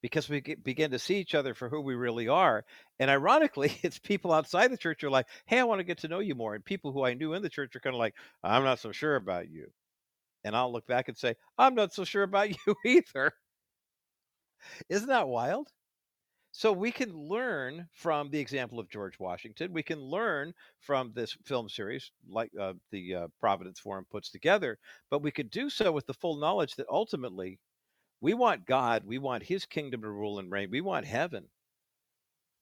Because we get, begin to see each other for who we really are. And ironically, it's people outside the church who are like, hey, I want to get to know you more. And people who I knew in the church are kind of like, I'm not so sure about you. And I'll look back and say, I'm not so sure about you either. Isn't that wild? So we can learn from the example of George Washington. We can learn from this film series, like uh, the uh, Providence Forum puts together, but we could do so with the full knowledge that ultimately we want God, we want His kingdom to rule and reign, we want heaven.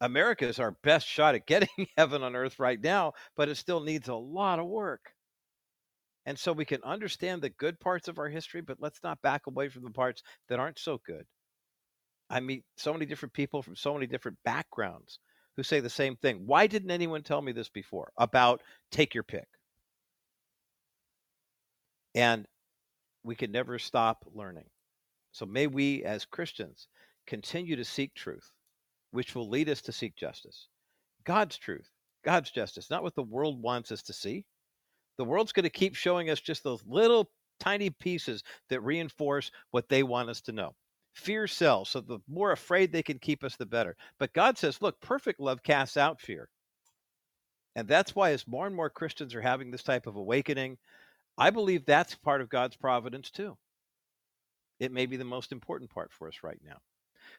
America is our best shot at getting heaven on earth right now, but it still needs a lot of work. And so we can understand the good parts of our history, but let's not back away from the parts that aren't so good. I meet so many different people from so many different backgrounds who say the same thing. Why didn't anyone tell me this before about take your pick? And we can never stop learning. So may we as Christians continue to seek truth, which will lead us to seek justice. God's truth, God's justice, not what the world wants us to see. The world's going to keep showing us just those little tiny pieces that reinforce what they want us to know. Fear sells. So the more afraid they can keep us, the better. But God says, look, perfect love casts out fear. And that's why, as more and more Christians are having this type of awakening, I believe that's part of God's providence too. It may be the most important part for us right now.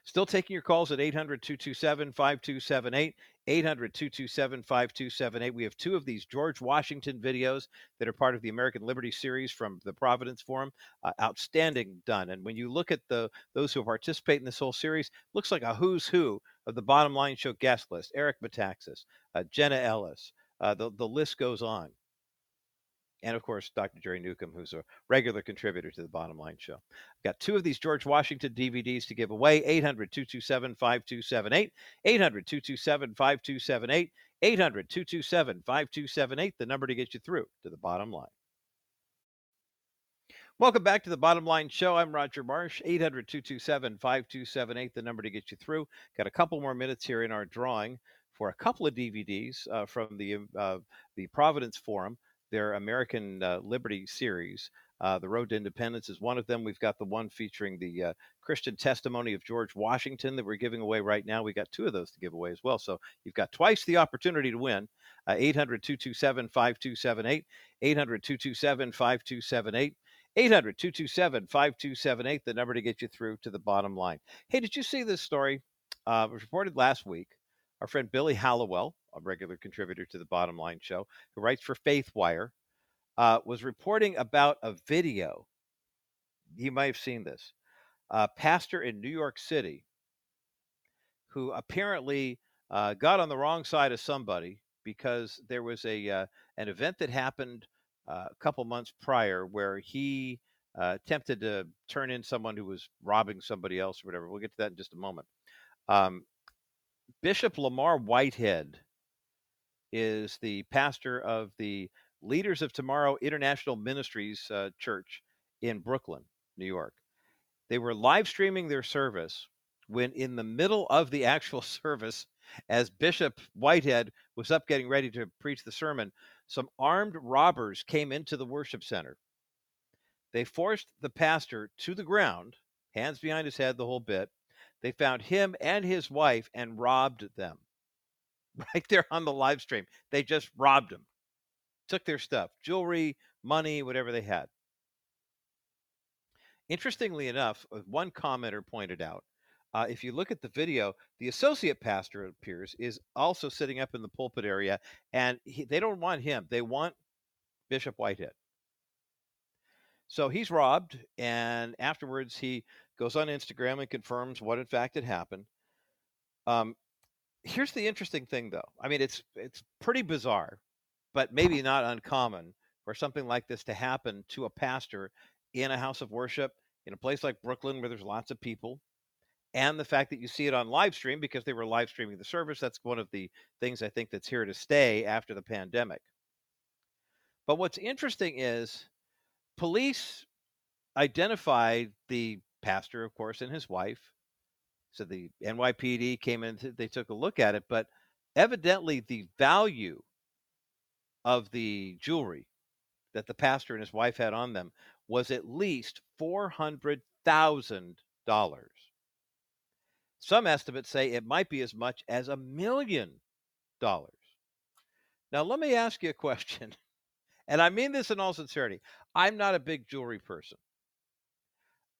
Still taking your calls at 800 227 5278. 800 227 5278. We have two of these George Washington videos that are part of the American Liberty series from the Providence Forum. Uh, outstanding done. And when you look at the those who participate in this whole series, looks like a who's who of the bottom line show guest list. Eric Metaxas, uh, Jenna Ellis. Uh, the, the list goes on and of course Dr. Jerry Newcombe, who's a regular contributor to the Bottom Line Show. I've got two of these George Washington DVDs to give away 800 227 5278. 800 227 5278. 800 227 5278, the number to get you through to the bottom line. Welcome back to the Bottom Line Show. I'm Roger Marsh. 800 227 5278, the number to get you through. Got a couple more minutes here in our drawing for a couple of DVDs uh, from the uh, the Providence Forum their American uh, Liberty series. Uh, the Road to Independence is one of them. We've got the one featuring the uh, Christian testimony of George Washington that we're giving away right now. We've got two of those to give away as well. So you've got twice the opportunity to win. Uh, 800 227 5278. 800 227 5278. 800 227 5278, the number to get you through to the bottom line. Hey, did you see this story? Uh, it was reported last week. Our friend Billy Hallowell, a regular contributor to the Bottom Line Show, who writes for FaithWire, uh, was reporting about a video. You might have seen this. A pastor in New York City who apparently uh, got on the wrong side of somebody because there was a uh, an event that happened uh, a couple months prior where he uh, attempted to turn in someone who was robbing somebody else or whatever. We'll get to that in just a moment. Um, Bishop Lamar Whitehead is the pastor of the Leaders of Tomorrow International Ministries uh, Church in Brooklyn, New York. They were live streaming their service when, in the middle of the actual service, as Bishop Whitehead was up getting ready to preach the sermon, some armed robbers came into the worship center. They forced the pastor to the ground, hands behind his head, the whole bit. They found him and his wife and robbed them right there on the live stream. They just robbed him, took their stuff, jewelry, money, whatever they had. Interestingly enough, uh, one commenter pointed out uh, if you look at the video, the associate pastor, it appears, is also sitting up in the pulpit area, and he, they don't want him. They want Bishop Whitehead. So he's robbed, and afterwards he goes on Instagram and confirms what in fact had happened. Um, here's the interesting thing, though. I mean, it's it's pretty bizarre, but maybe not uncommon for something like this to happen to a pastor in a house of worship in a place like Brooklyn where there's lots of people and the fact that you see it on live stream because they were live streaming the service. That's one of the things I think that's here to stay after the pandemic. But what's interesting is police identified the pastor, of course, and his wife. So the NYPD came in, they took a look at it, but evidently the value of the jewelry that the pastor and his wife had on them was at least $400,000. Some estimates say it might be as much as a million dollars. Now, let me ask you a question, and I mean this in all sincerity. I'm not a big jewelry person.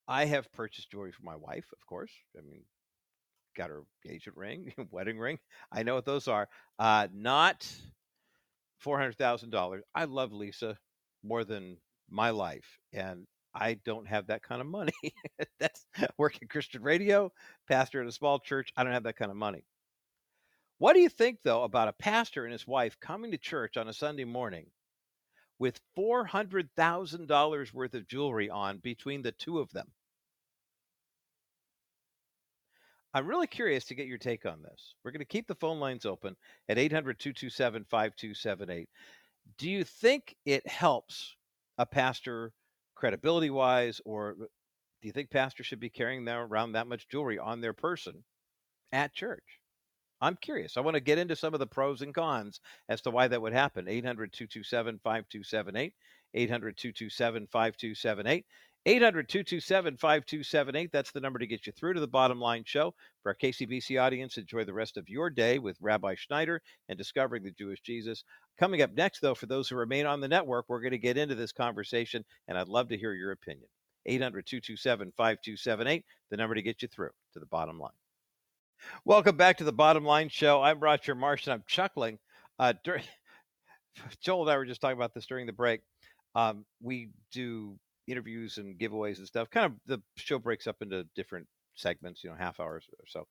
I have purchased jewelry for my wife, of course. I mean, got her engagement ring, wedding ring. I know what those are. Uh, not four hundred thousand dollars. I love Lisa more than my life, and I don't have that kind of money. That's working Christian radio, pastor in a small church. I don't have that kind of money. What do you think, though, about a pastor and his wife coming to church on a Sunday morning with $400,000 worth of jewelry on between the two of them? I'm really curious to get your take on this. We're going to keep the phone lines open at 800 227 5278. Do you think it helps a pastor credibility wise, or do you think pastors should be carrying around that much jewelry on their person at church? I'm curious. I want to get into some of the pros and cons as to why that would happen. 800 227 5278. 800 227 5278. 800 227 5278. That's the number to get you through to the bottom line show. For our KCBC audience, enjoy the rest of your day with Rabbi Schneider and discovering the Jewish Jesus. Coming up next, though, for those who remain on the network, we're going to get into this conversation, and I'd love to hear your opinion. 800 227 5278, the number to get you through to the bottom line. Welcome back to the Bottom Line Show. I'm Roger Marsh, and I'm chuckling. Uh, during, Joel and I were just talking about this during the break. Um, we do interviews and giveaways and stuff. Kind of the show breaks up into different segments, you know, half hours or so.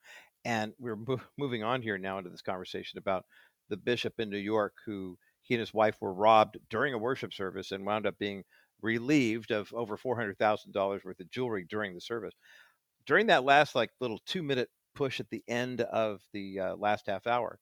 And we're mo- moving on here now into this conversation about the bishop in New York who he and his wife were robbed during a worship service and wound up being relieved of over $400,000 worth of jewelry during the service. During that last like little 2 minute push at the end of the uh, last half hour,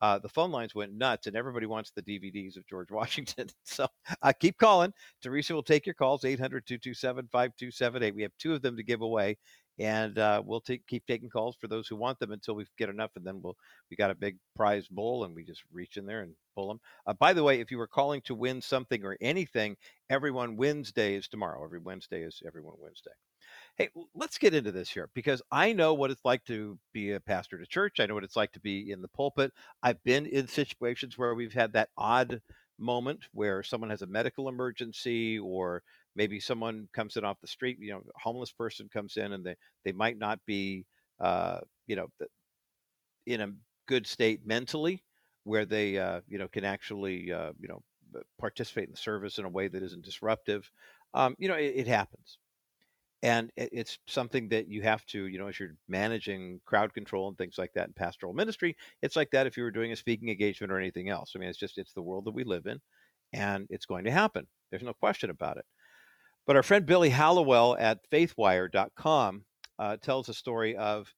uh, the phone lines went nuts and everybody wants the DVDs of George Washington. So uh, keep calling. Teresa will take your calls 800 227 5278. We have two of them to give away and uh, we'll take, keep taking calls for those who want them until we get enough, and then we'll we got a big prize bowl, and we just reach in there and pull them. Uh, by the way, if you were calling to win something or anything, everyone Wednesday is tomorrow. Every Wednesday is everyone Wednesday. Hey, let's get into this here because I know what it's like to be a pastor to church. I know what it's like to be in the pulpit. I've been in situations where we've had that odd moment where someone has a medical emergency or maybe someone comes in off the street you know a homeless person comes in and they they might not be uh, you know in a good state mentally where they uh, you know can actually uh, you know participate in the service in a way that isn't disruptive um, you know it, it happens and it's something that you have to you know as you're managing crowd control and things like that in pastoral ministry it's like that if you were doing a speaking engagement or anything else. I mean it's just it's the world that we live in and it's going to happen. There's no question about it. But our friend Billy Hallowell at faithwire.com uh, tells a story of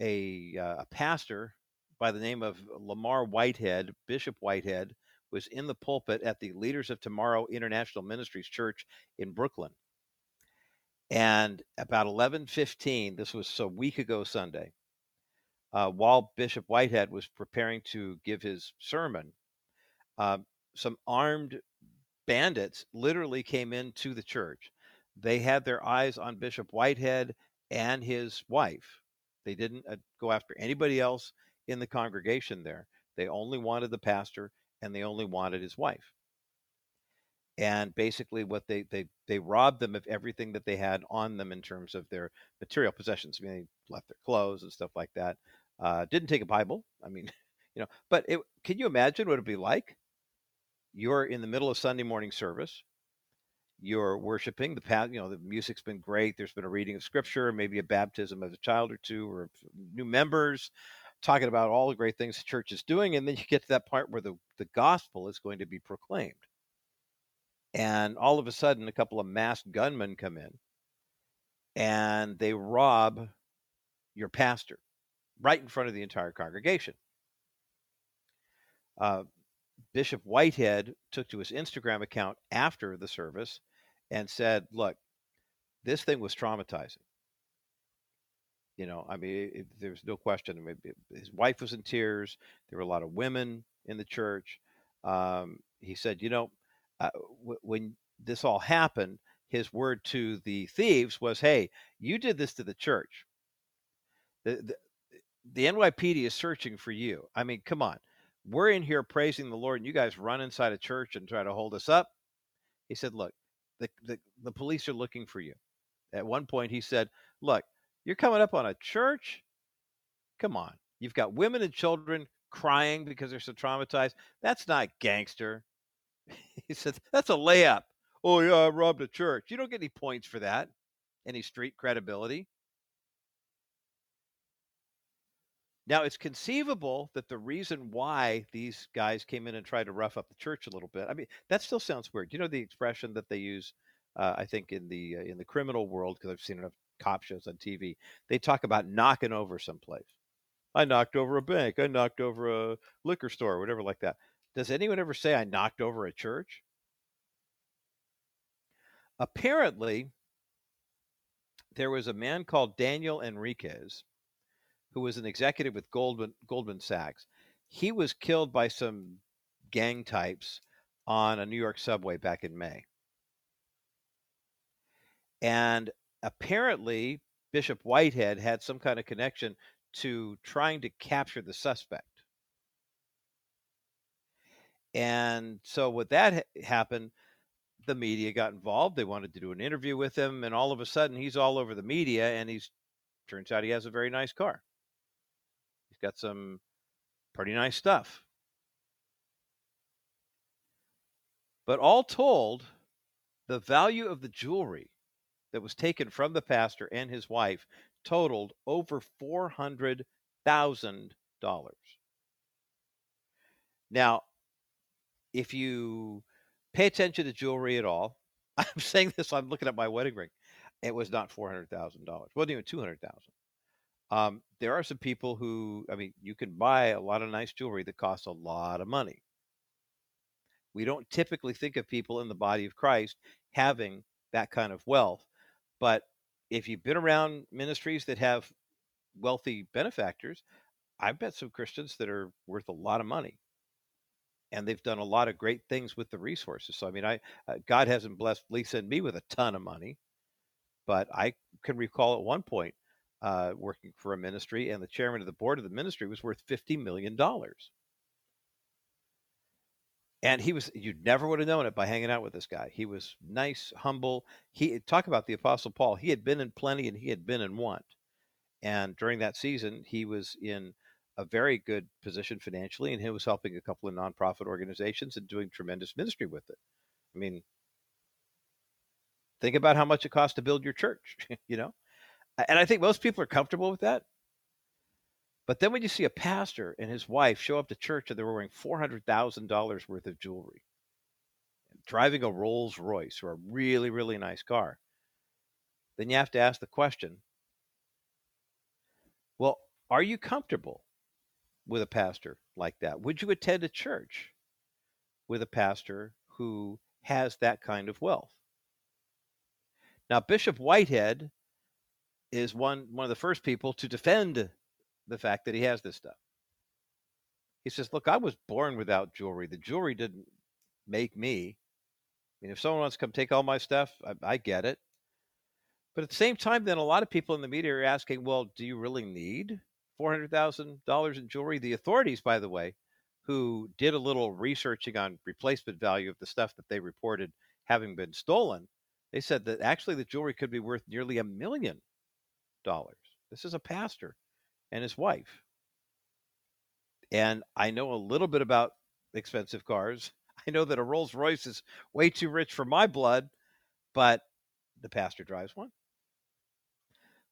a, uh, a pastor by the name of Lamar Whitehead, Bishop Whitehead, was in the pulpit at the Leaders of Tomorrow International Ministries Church in Brooklyn. And about 11:15, this was a week ago Sunday, uh, while Bishop Whitehead was preparing to give his sermon, uh, some armed bandits literally came into the church. They had their eyes on Bishop Whitehead and his wife. They didn't uh, go after anybody else in the congregation there. They only wanted the pastor and they only wanted his wife. And basically, what they they they robbed them of everything that they had on them in terms of their material possessions. I mean, they left their clothes and stuff like that. Uh, didn't take a Bible. I mean, you know, but it, can you imagine what it'd be like? You're in the middle of Sunday morning service. You're worshiping the past. You know, the music's been great. There's been a reading of scripture, maybe a baptism of a child or two, or new members talking about all the great things the church is doing. And then you get to that part where the, the gospel is going to be proclaimed. And all of a sudden, a couple of masked gunmen come in and they rob your pastor right in front of the entire congregation. Uh, Bishop Whitehead took to his Instagram account after the service and said, Look, this thing was traumatizing. You know, I mean, it, there's no question. I mean, his wife was in tears. There were a lot of women in the church. Um, he said, you know, uh, w- when this all happened, his word to the thieves was, "Hey, you did this to the church. The, the, the NYPD is searching for you. I mean, come on. We're in here praising the Lord, and you guys run inside a church and try to hold us up." He said, "Look, the, the, the police are looking for you." At one point, he said, "Look, you're coming up on a church? Come on. You've got women and children crying because they're so traumatized. That's not gangster. He said, That's a layup. Oh, yeah, I robbed a church. You don't get any points for that, any street credibility. Now, it's conceivable that the reason why these guys came in and tried to rough up the church a little bit. I mean, that still sounds weird. You know the expression that they use, uh, I think, in the uh, in the criminal world because I've seen enough cop shows on TV. They talk about knocking over someplace. I knocked over a bank. I knocked over a liquor store, whatever like that. Does anyone ever say I knocked over a church? Apparently, there was a man called Daniel Enriquez who was an executive with Goldman Goldman Sachs. He was killed by some gang types on a New York subway back in May. And apparently Bishop Whitehead had some kind of connection to trying to capture the suspect. And so, with that ha- happened, the media got involved. They wanted to do an interview with him, and all of a sudden, he's all over the media. And he's turns out he has a very nice car. He's got some pretty nice stuff. But all told, the value of the jewelry that was taken from the pastor and his wife totaled over $400,000. Now, if you pay attention to jewelry at all, I'm saying this, I'm looking at my wedding ring. It was not $400,000. It wasn't even 200000 um, There are some people who, I mean, you can buy a lot of nice jewelry that costs a lot of money. We don't typically think of people in the body of Christ having that kind of wealth but if you've been around ministries that have wealthy benefactors, I've met some Christians that are worth a lot of money. And they've done a lot of great things with the resources. So, I mean, I uh, God hasn't blessed Lisa and me with a ton of money, but I can recall at one point uh, working for a ministry, and the chairman of the board of the ministry was worth fifty million dollars. And he was you never would have known it by hanging out with this guy. He was nice humble. He talk about the apostle paul. He had been in plenty and he had been in want. And during that season he was in a very good position financially and he was helping a couple of nonprofit organizations and doing tremendous ministry with it. I mean think about how much it costs to build your church you know? And i think most people are comfortable with that. But then when you see a pastor and his wife show up to church and they're wearing $400,000 worth of jewelry, driving a Rolls Royce or a really, really nice car, then you have to ask the question well, are you comfortable with a pastor like that? Would you attend a church with a pastor who has that kind of wealth? Now, Bishop Whitehead is one one of the first people to defend the fact that he has this stuff. He says, "Look, I was born without jewelry. The jewelry didn't make me. I mean, if someone wants to come take all my stuff, I, I get it. But at the same time, then a lot of people in the media are asking, well, do you really need $400,000 in jewelry? The authorities, by the way, who did a little researching on replacement value of the stuff that they reported having been stolen, they said that actually the jewelry could be worth nearly a million dollars. This is a pastor and his wife. And I know a little bit about expensive cars. I know that a Rolls Royce is way too rich for my blood, but the pastor drives one.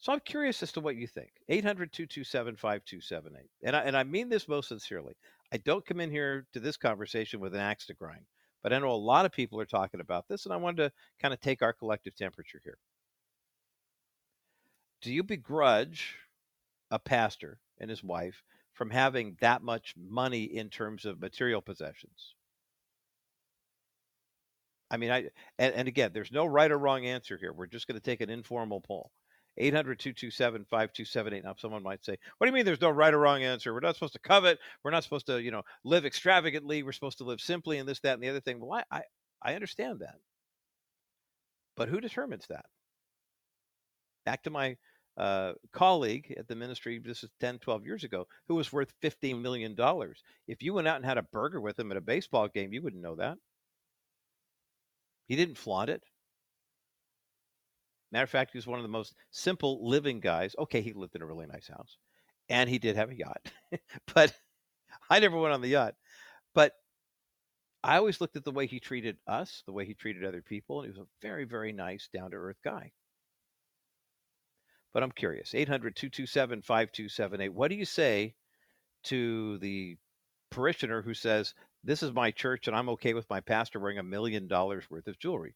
So I'm curious as to what you think. 800 227 5278. And I, and I mean this most sincerely. I don't come in here to this conversation with an axe to grind, but I know a lot of people are talking about this, and I wanted to kind of take our collective temperature here. Do you begrudge a pastor and his wife from having that much money in terms of material possessions? I mean, I and, and again, there's no right or wrong answer here. We're just going to take an informal poll. 800 227 5278. Now, someone might say, What do you mean there's no right or wrong answer? We're not supposed to covet. We're not supposed to, you know, live extravagantly. We're supposed to live simply and this, that, and the other thing. Well, I, I, I understand that. But who determines that? Back to my uh, colleague at the ministry, this is 10, 12 years ago, who was worth $15 million. If you went out and had a burger with him at a baseball game, you wouldn't know that. He didn't flaunt it. Matter of fact, he was one of the most simple living guys. Okay, he lived in a really nice house, and he did have a yacht, but I never went on the yacht. But I always looked at the way he treated us, the way he treated other people, and he was a very, very nice, down to earth guy. But I'm curious 800 227 5278. What do you say to the parishioner who says, This is my church and I'm okay with my pastor wearing a million dollars worth of jewelry,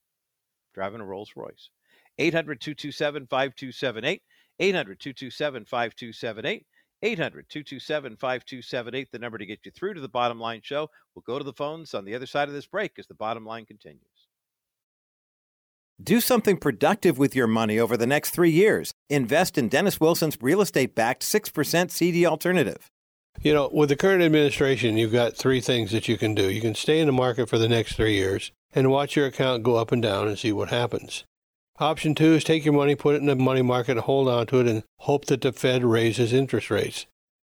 driving a Rolls Royce? 800 227 5278. 800 227 5278. 800 227 5278, the number to get you through to the bottom line show. We'll go to the phones on the other side of this break as the bottom line continues. Do something productive with your money over the next three years. Invest in Dennis Wilson's real estate backed 6% CD alternative. You know, with the current administration, you've got three things that you can do. You can stay in the market for the next three years and watch your account go up and down and see what happens. Option two is take your money, put it in the money market, hold on to it and hope that the Fed raises interest rates.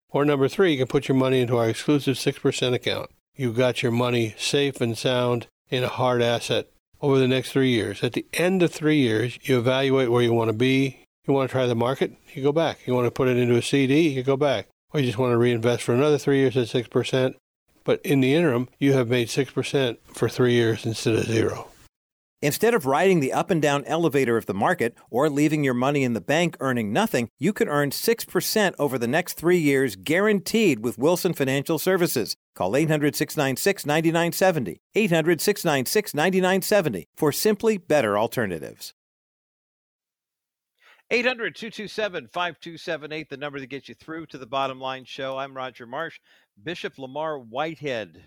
Or number three, you can put your money into our exclusive 6% account. You've got your money safe and sound in a hard asset over the next three years. At the end of three years, you evaluate where you want to be. You want to try the market, you go back. You want to put it into a CD, you go back. Or you just want to reinvest for another three years at 6%. But in the interim, you have made 6% for three years instead of zero. Instead of riding the up and down elevator of the market or leaving your money in the bank earning nothing, you could earn 6% over the next three years guaranteed with Wilson Financial Services. Call 800 696 9970. 800 696 9970 for simply better alternatives. 800 227 5278, the number that gets you through to the bottom line show. I'm Roger Marsh. Bishop Lamar Whitehead,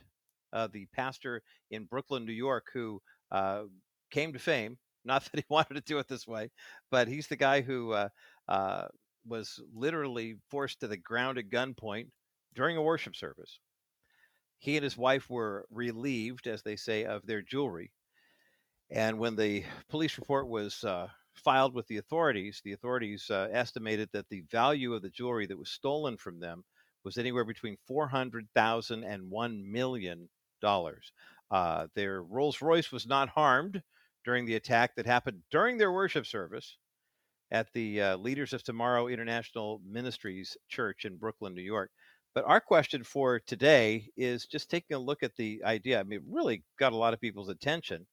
uh, the pastor in Brooklyn, New York, who uh, came to fame. Not that he wanted to do it this way, but he's the guy who uh, uh, was literally forced to the ground at gunpoint during a worship service. He and his wife were relieved, as they say, of their jewelry. And when the police report was uh, filed with the authorities, the authorities uh, estimated that the value of the jewelry that was stolen from them was anywhere between four hundred thousand and one million dollars. Uh, their Rolls Royce was not harmed during the attack that happened during their worship service at the uh, Leaders of Tomorrow International Ministries Church in Brooklyn, New York. But our question for today is just taking a look at the idea. I mean, really got a lot of people's attention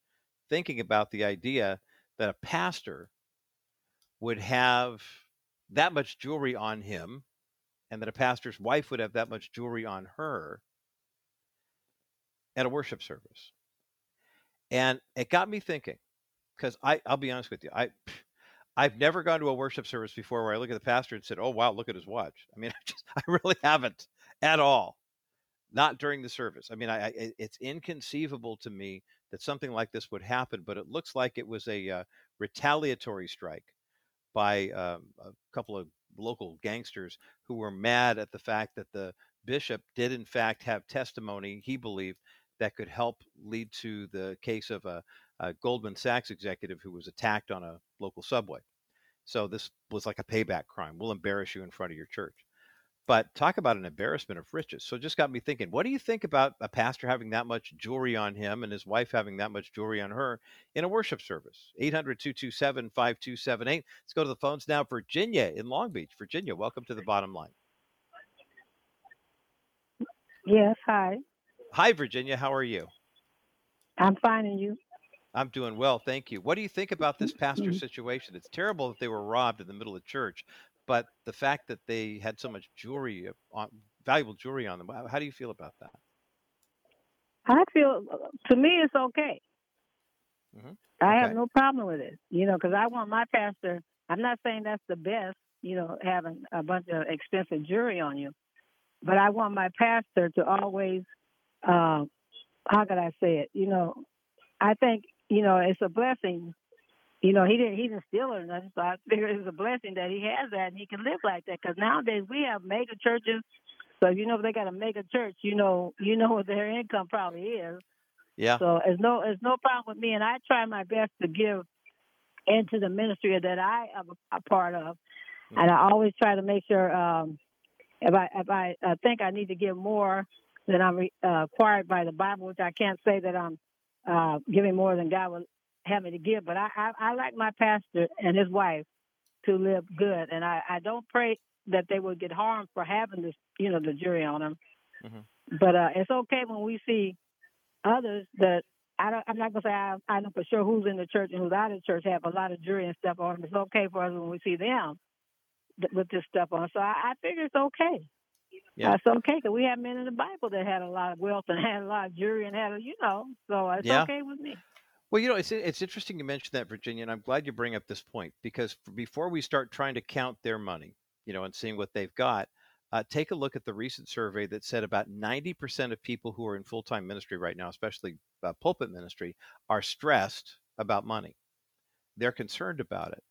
thinking about the idea that a pastor would have that much jewelry on him and that a pastor's wife would have that much jewelry on her at a worship service. And it got me thinking because I I'll be honest with you. I I've never gone to a worship service before where I look at the pastor and said, "Oh wow, look at his watch." I mean, I just I really haven't. at all. Not during the service. I mean, I, I, it's inconceivable to me that something like this would happen, but it looks like it was a uh, retaliatory strike by um, a couple of local gangsters who were mad at the fact that the bishop did, in fact, have testimony he believed that could help lead to the case of a, a Goldman Sachs executive who was attacked on a local subway. So this was like a payback crime. We'll embarrass you in front of your church. But talk about an embarrassment of riches. So it just got me thinking, what do you think about a pastor having that much jewelry on him and his wife having that much jewelry on her in a worship service? 800 227 5278. Let's go to the phones now. Virginia in Long Beach. Virginia, welcome to the bottom line. Yes, hi. Hi, Virginia. How are you? I'm fine, and you? I'm doing well, thank you. What do you think about this pastor mm-hmm. situation? It's terrible that they were robbed in the middle of church, but the fact that they had so much jewelry, uh, on, valuable jewelry on them, how do you feel about that? I feel, to me, it's okay. Mm-hmm. I have no problem with it, you know, because I want my pastor. I'm not saying that's the best, you know, having a bunch of expensive jewelry on you, but I want my pastor to always, uh, how could I say it? You know, I think you know it's a blessing. You know, he didn't he didn't steal it or nothing, so I figure it's a blessing that he has that and he can live like that. Because nowadays we have mega churches, so you know if they got a mega church, you know you know what their income probably is. Yeah. So it's no it's no problem with me, and I try my best to give into the ministry that I am a, a part of, mm-hmm. and I always try to make sure um, if I if I uh, think I need to give more than I'm re- uh, required by the Bible, which I can't say that I'm uh, giving more than God will have me to give. But I, I, I like my pastor and his wife to live good, and I, I don't pray that they will get harmed for having this, you know, the jury on them. Mm-hmm. But uh, it's okay when we see others that I don't, I'm not gonna say I, I know for sure who's in the church and who's out of the church have a lot of jury and stuff on them. It's okay for us when we see them with this stuff on. So I, I figure it's okay. Yeah. It's okay because we have men in the Bible that had a lot of wealth and had a lot of jewelry and had, a, you know, so it's yeah. okay with me. Well, you know, it's it's interesting you mentioned that, Virginia, and I'm glad you bring up this point because before we start trying to count their money, you know, and seeing what they've got, uh, take a look at the recent survey that said about 90% of people who are in full time ministry right now, especially uh, pulpit ministry, are stressed about money. They're concerned about it.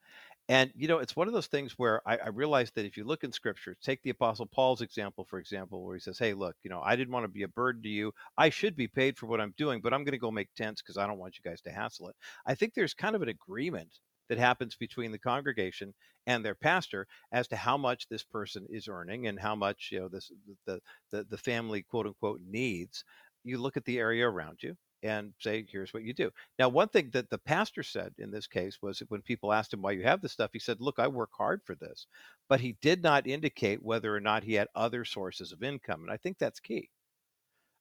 And you know, it's one of those things where I, I realized that if you look in scripture, take the apostle Paul's example, for example, where he says, Hey, look, you know, I didn't want to be a burden to you. I should be paid for what I'm doing, but I'm going to go make tents because I don't want you guys to hassle it. I think there's kind of an agreement that happens between the congregation and their pastor as to how much this person is earning and how much you know this the the, the family quote unquote needs you look at the area around you and say, here's what you do. Now, one thing that the pastor said in this case was when people asked him why you have this stuff, he said, look, I work hard for this. But he did not indicate whether or not he had other sources of income. And I think that's key.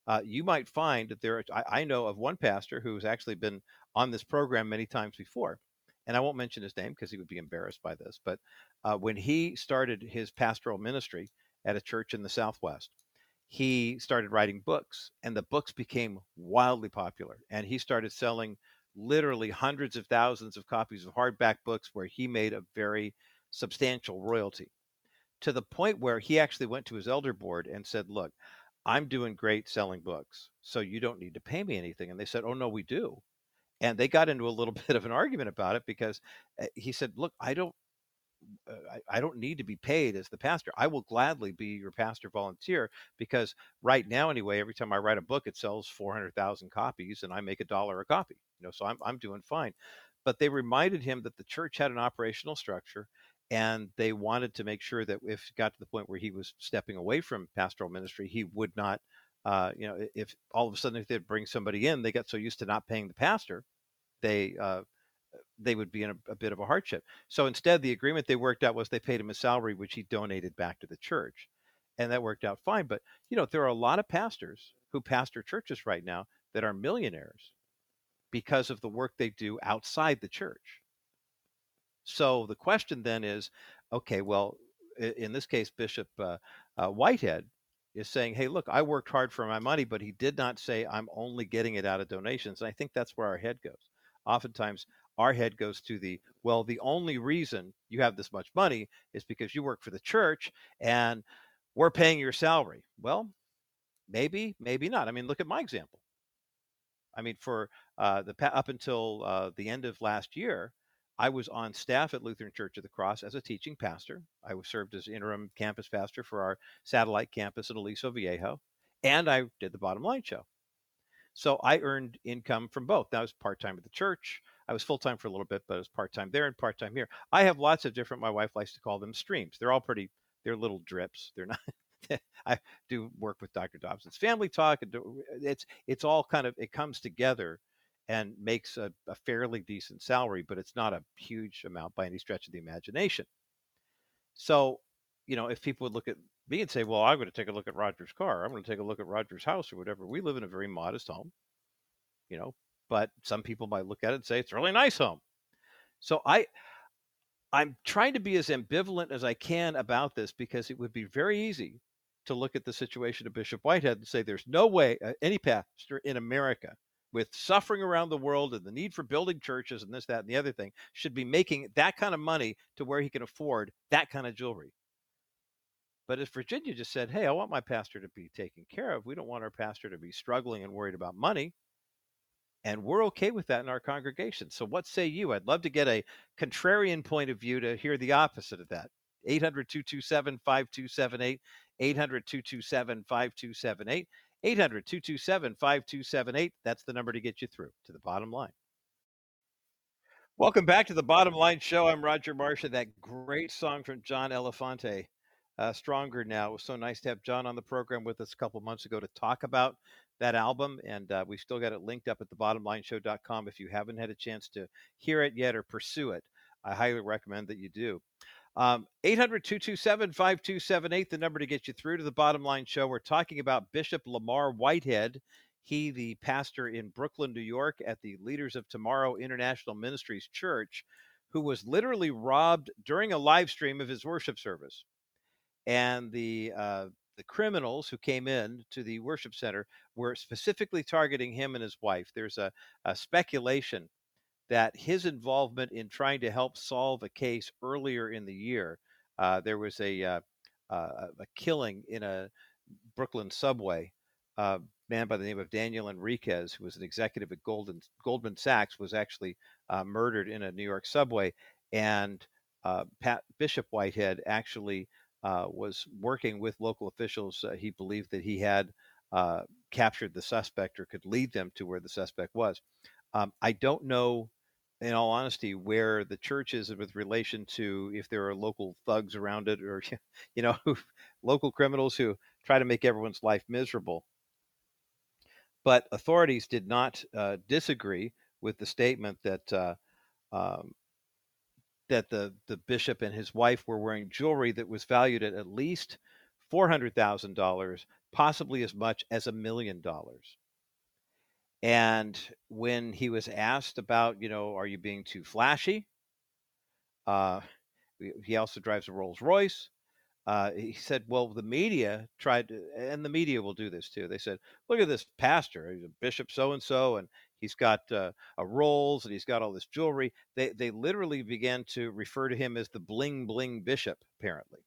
Uh, you might find that there, I, I know of one pastor who's actually been on this program many times before. And I won't mention his name because he would be embarrassed by this. But uh, when he started his pastoral ministry at a church in the Southwest, he started writing books and the books became wildly popular and he started selling literally hundreds of thousands of copies of hardback books where he made a very substantial royalty to the point where he actually went to his elder board and said look i'm doing great selling books so you don't need to pay me anything and they said oh no we do and they got into a little bit of an argument about it because eh, he said look i don't I, I, don't need to be paid as the pastor. I will gladly be your pastor volunteer because right now, anyway, every time I write a book, it sells 400,000 copies and I make a dollar a copy. You know, so I'm, I'm doing fine. But they reminded him that the church had an operational structure and they wanted to make sure that if it got to the point where he was stepping away from pastoral ministry, he would not, uh, you know, if all of a sudden if they'd bring somebody in, they got so used to not paying the pastor, they uh, they would be in a, a, bit of a hardship. So instead, the agreement they worked out was they paid him a salary, which he donated back to the church. And that worked out fine. But, you know, there are a lot of pastors who pastor churches right now that are millionaires because of the work they do outside the church. So the question then is okay, well, in this case, Bishop uh, uh, Whitehead is saying, hey, look, I worked hard for my money, but he did not say I'm only getting it out of donations. And I think that's where our head goes. Oftentimes, our head goes to the well the only reason you have this much money is because you work for the church and we're paying your salary. Well, maybe, maybe not. I mean, look at my example. I mean, for uh, the up until uh, the end of last year, I was on staff at Lutheran Church of the Cross as a teaching pastor. I was served as interim campus pastor for our satellite campus in Aliso Viejo, and I did the Bottom Line show. So I earned income from both. That was part time at the church. I was full time for a little bit, but I was part time there and part time here. I have lots of different. My wife likes to call them streams. They're all pretty. They're little drips. They're not. I do work with Dr. Dobson's family talk. It's it's all kind of it comes together and makes a, a fairly decent salary, but it's not a huge amount by any stretch of the imagination. So, you know, if people would look at me and say, "Well, I'm going to take a look at Roger's car. I'm going to take a look at Roger's house or whatever." We live in a very modest home, you know, but some people might look at it and say it's a really nice home. So I I'm trying to be as ambivalent as I can about this because it would be very easy to look at the situation of Bishop Whitehead and say there's no way uh, any pastor in America with suffering around the world and the need for building churches and this, that, and the other thing should be making that kind of money to where he can afford that kind of jewelry. But if Virginia just said, hey, I want my pastor to be taken care of, we don't want our pastor to be struggling and worried about money. And we're okay with that in our congregation. So, what say you? I'd love to get a contrarian point of view to hear the opposite of that. 800 227 5278. 800 227 5278. 800 227 5278. That's the number to get you through to the bottom line. Welcome back to the Bottom Line Show. I'm Roger Marsha. That great song from John Elefante, uh, Stronger Now. It was so nice to have John on the program with us a couple months ago to talk about that album. And uh, we still got it linked up at the thebottomlineshow.com if you haven't had a chance to hear it yet or pursue it. I highly recommend that you do. Um, 800 227 5278, the number to get you through to the bottom line show. We're talking about Bishop Lamar Whitehead. He, the pastor in Brooklyn, New York, at the Leaders of Tomorrow International Ministries Church, who was literally robbed during a live stream of his worship service. And the uh, the criminals who came in to the worship center were specifically targeting him and his wife. There's a, a speculation that his involvement in trying to help solve a case earlier in the year, uh, there was a, uh, uh, a killing in a Brooklyn subway. A man by the name of Daniel Enriquez, who was an executive at Golden, Goldman Sachs, was actually uh, murdered in a New York subway. And uh, Pat Bishop Whitehead actually uh, was working with local officials. he believed that he had captured the suspect or could lead them to where the suspect was. Um, I don't know in all honesty, where the church is with relation to if there are local thugs around it or, you know, local criminals who try to make everyone's life miserable. But authorities did not uh, disagree with the statement that uh, um, that the the bishop and his wife were wearing jewelry that was valued at at least four hundred thousand dollars, possibly as much as a million dollars. And when he was asked about, you know, are you being too flashy? Uh, he also drives a Rolls Royce. Uh, he said, well, the media tried to, and the media will do this too. They said, look at this pastor, he's a bishop so and so, and he's got uh, a Rolls and he's got all this jewelry. They, they literally began to refer to him as the bling bling bishop, apparently.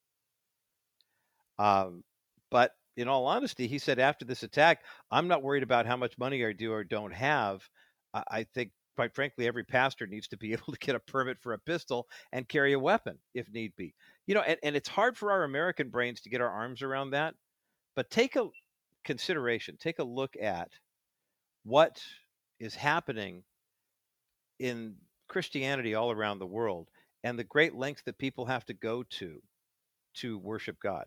Um, but in all honesty, he said after this attack, I'm not worried about how much money I do or don't have. I, I think, quite frankly, every pastor needs to be able to get a permit for a pistol and carry a weapon if need be. You know, and, and it's hard for our American brains to get our arms around that. But take a consideration, take a look at what is happening in Christianity all around the world and the great lengths that people have to go to to worship God.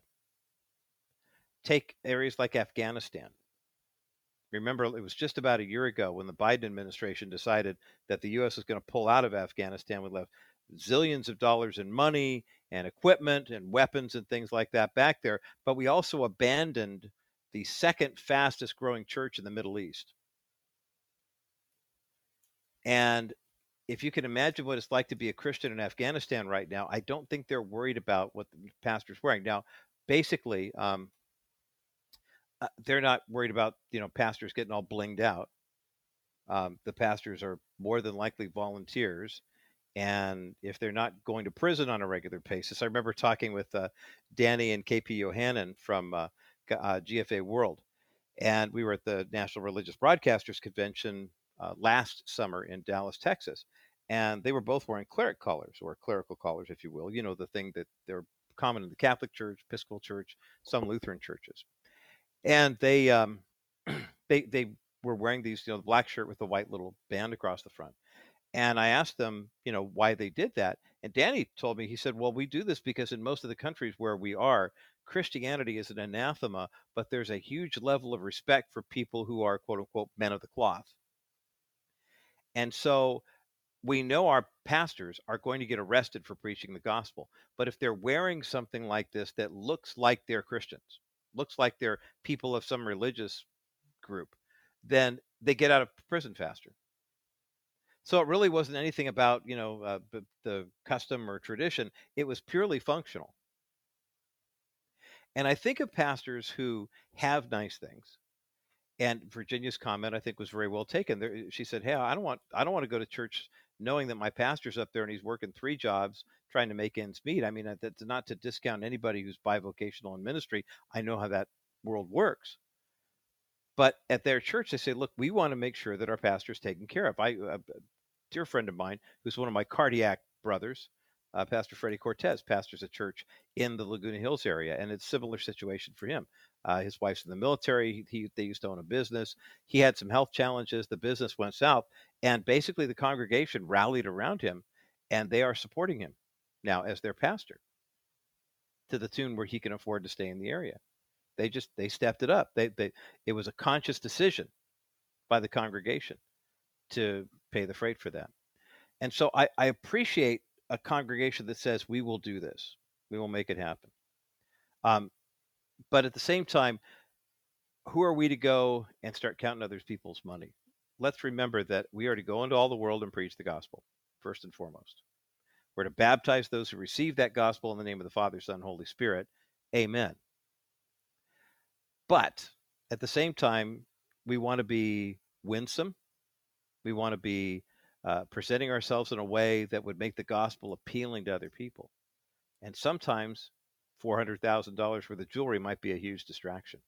Take areas like Afghanistan. Remember, it was just about a year ago when the Biden administration decided that the U.S. was going to pull out of Afghanistan. We left zillions of dollars in money and equipment and weapons and things like that back there. But we also abandoned the second fastest growing church in the Middle East. And if you can imagine what it's like to be a Christian in Afghanistan right now, I don't think they're worried about what the pastor's wearing. Now, basically, um, uh, they're not worried about you know pastors getting all blinged out. Um, the pastors are more than likely volunteers, and if they're not going to prison on a regular basis. I remember talking with uh, Danny and KP Yohannan from uh, uh, GFA World, and we were at the National Religious Broadcasters Convention uh, last summer in Dallas, Texas, and they were both wearing cleric collars or clerical collars, if you will. You know the thing that they're common in the Catholic Church, Episcopal Church, some Lutheran churches, and they um, they they were wearing these, you know, the black shirt with the white little band across the front. And I asked them, you know, why they did that. And Danny told me, he said, well, we do this because in most of the countries where we are, Christianity is an anathema, but there's a huge level of respect for people who are, quote unquote, men of the cloth. And so we know our pastors are going to get arrested for preaching the gospel. But if they're wearing something like this that looks like they're Christians, looks like they're people of some religious group, then they get out of prison faster. So it really wasn't anything about you know uh, the, the custom or tradition. It was purely functional. And I think of pastors who have nice things. And Virginia's comment, I think, was very well taken. There, she said, "Hey, I don't want, I don't want to go to church knowing that my pastor's up there and he's working three jobs trying to make ends meet. I mean, that's not to discount anybody who's bivocational in ministry. I know how that world works. But at their church, they say, look, we want to make sure that our pastor's taken care of. I, uh, dear friend of mine who's one of my cardiac brothers, uh, Pastor Freddie Cortez, pastors a church in the Laguna Hills area, and it's similar situation for him. Uh, his wife's in the military. He, they used to own a business. He had some health challenges. The business went south, and basically the congregation rallied around him, and they are supporting him now as their pastor to the tune where he can afford to stay in the area. They just they stepped it up. They they it was a conscious decision by the congregation to pay the freight for that. And so I, I appreciate a congregation that says, we will do this, we will make it happen. Um, but at the same time, who are we to go and start counting other people's money? Let's remember that we are to go into all the world and preach the gospel, first and foremost. We're to baptize those who receive that gospel in the name of the Father, Son, Holy Spirit. Amen. But at the same time, we want to be winsome we want to be uh, presenting ourselves in a way that would make the gospel appealing to other people. And sometimes $400,000 worth of jewelry might be a huge distraction.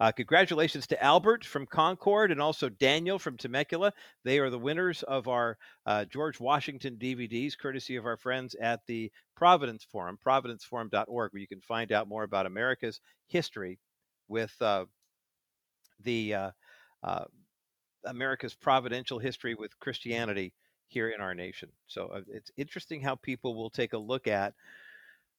Uh, congratulations to Albert from Concord and also Daniel from Temecula. They are the winners of our uh, George Washington DVDs, courtesy of our friends at the Providence Forum, providenceforum.org, where you can find out more about America's history with uh, the uh, uh, America's providential history with Christianity here in our nation. So uh, it's interesting how people will take a look at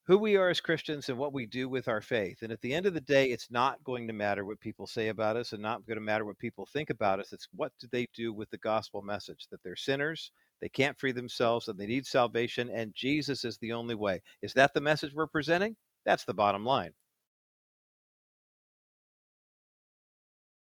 who we are as Christians and what we do with our faith. And at the end of the day, it's not going to matter what people say about us and not going to matter what people think about us. It's what do they do with the gospel message that they're sinners, they can't free themselves, and they need salvation, and Jesus is the only way. Is that the message we're presenting? That's the bottom line.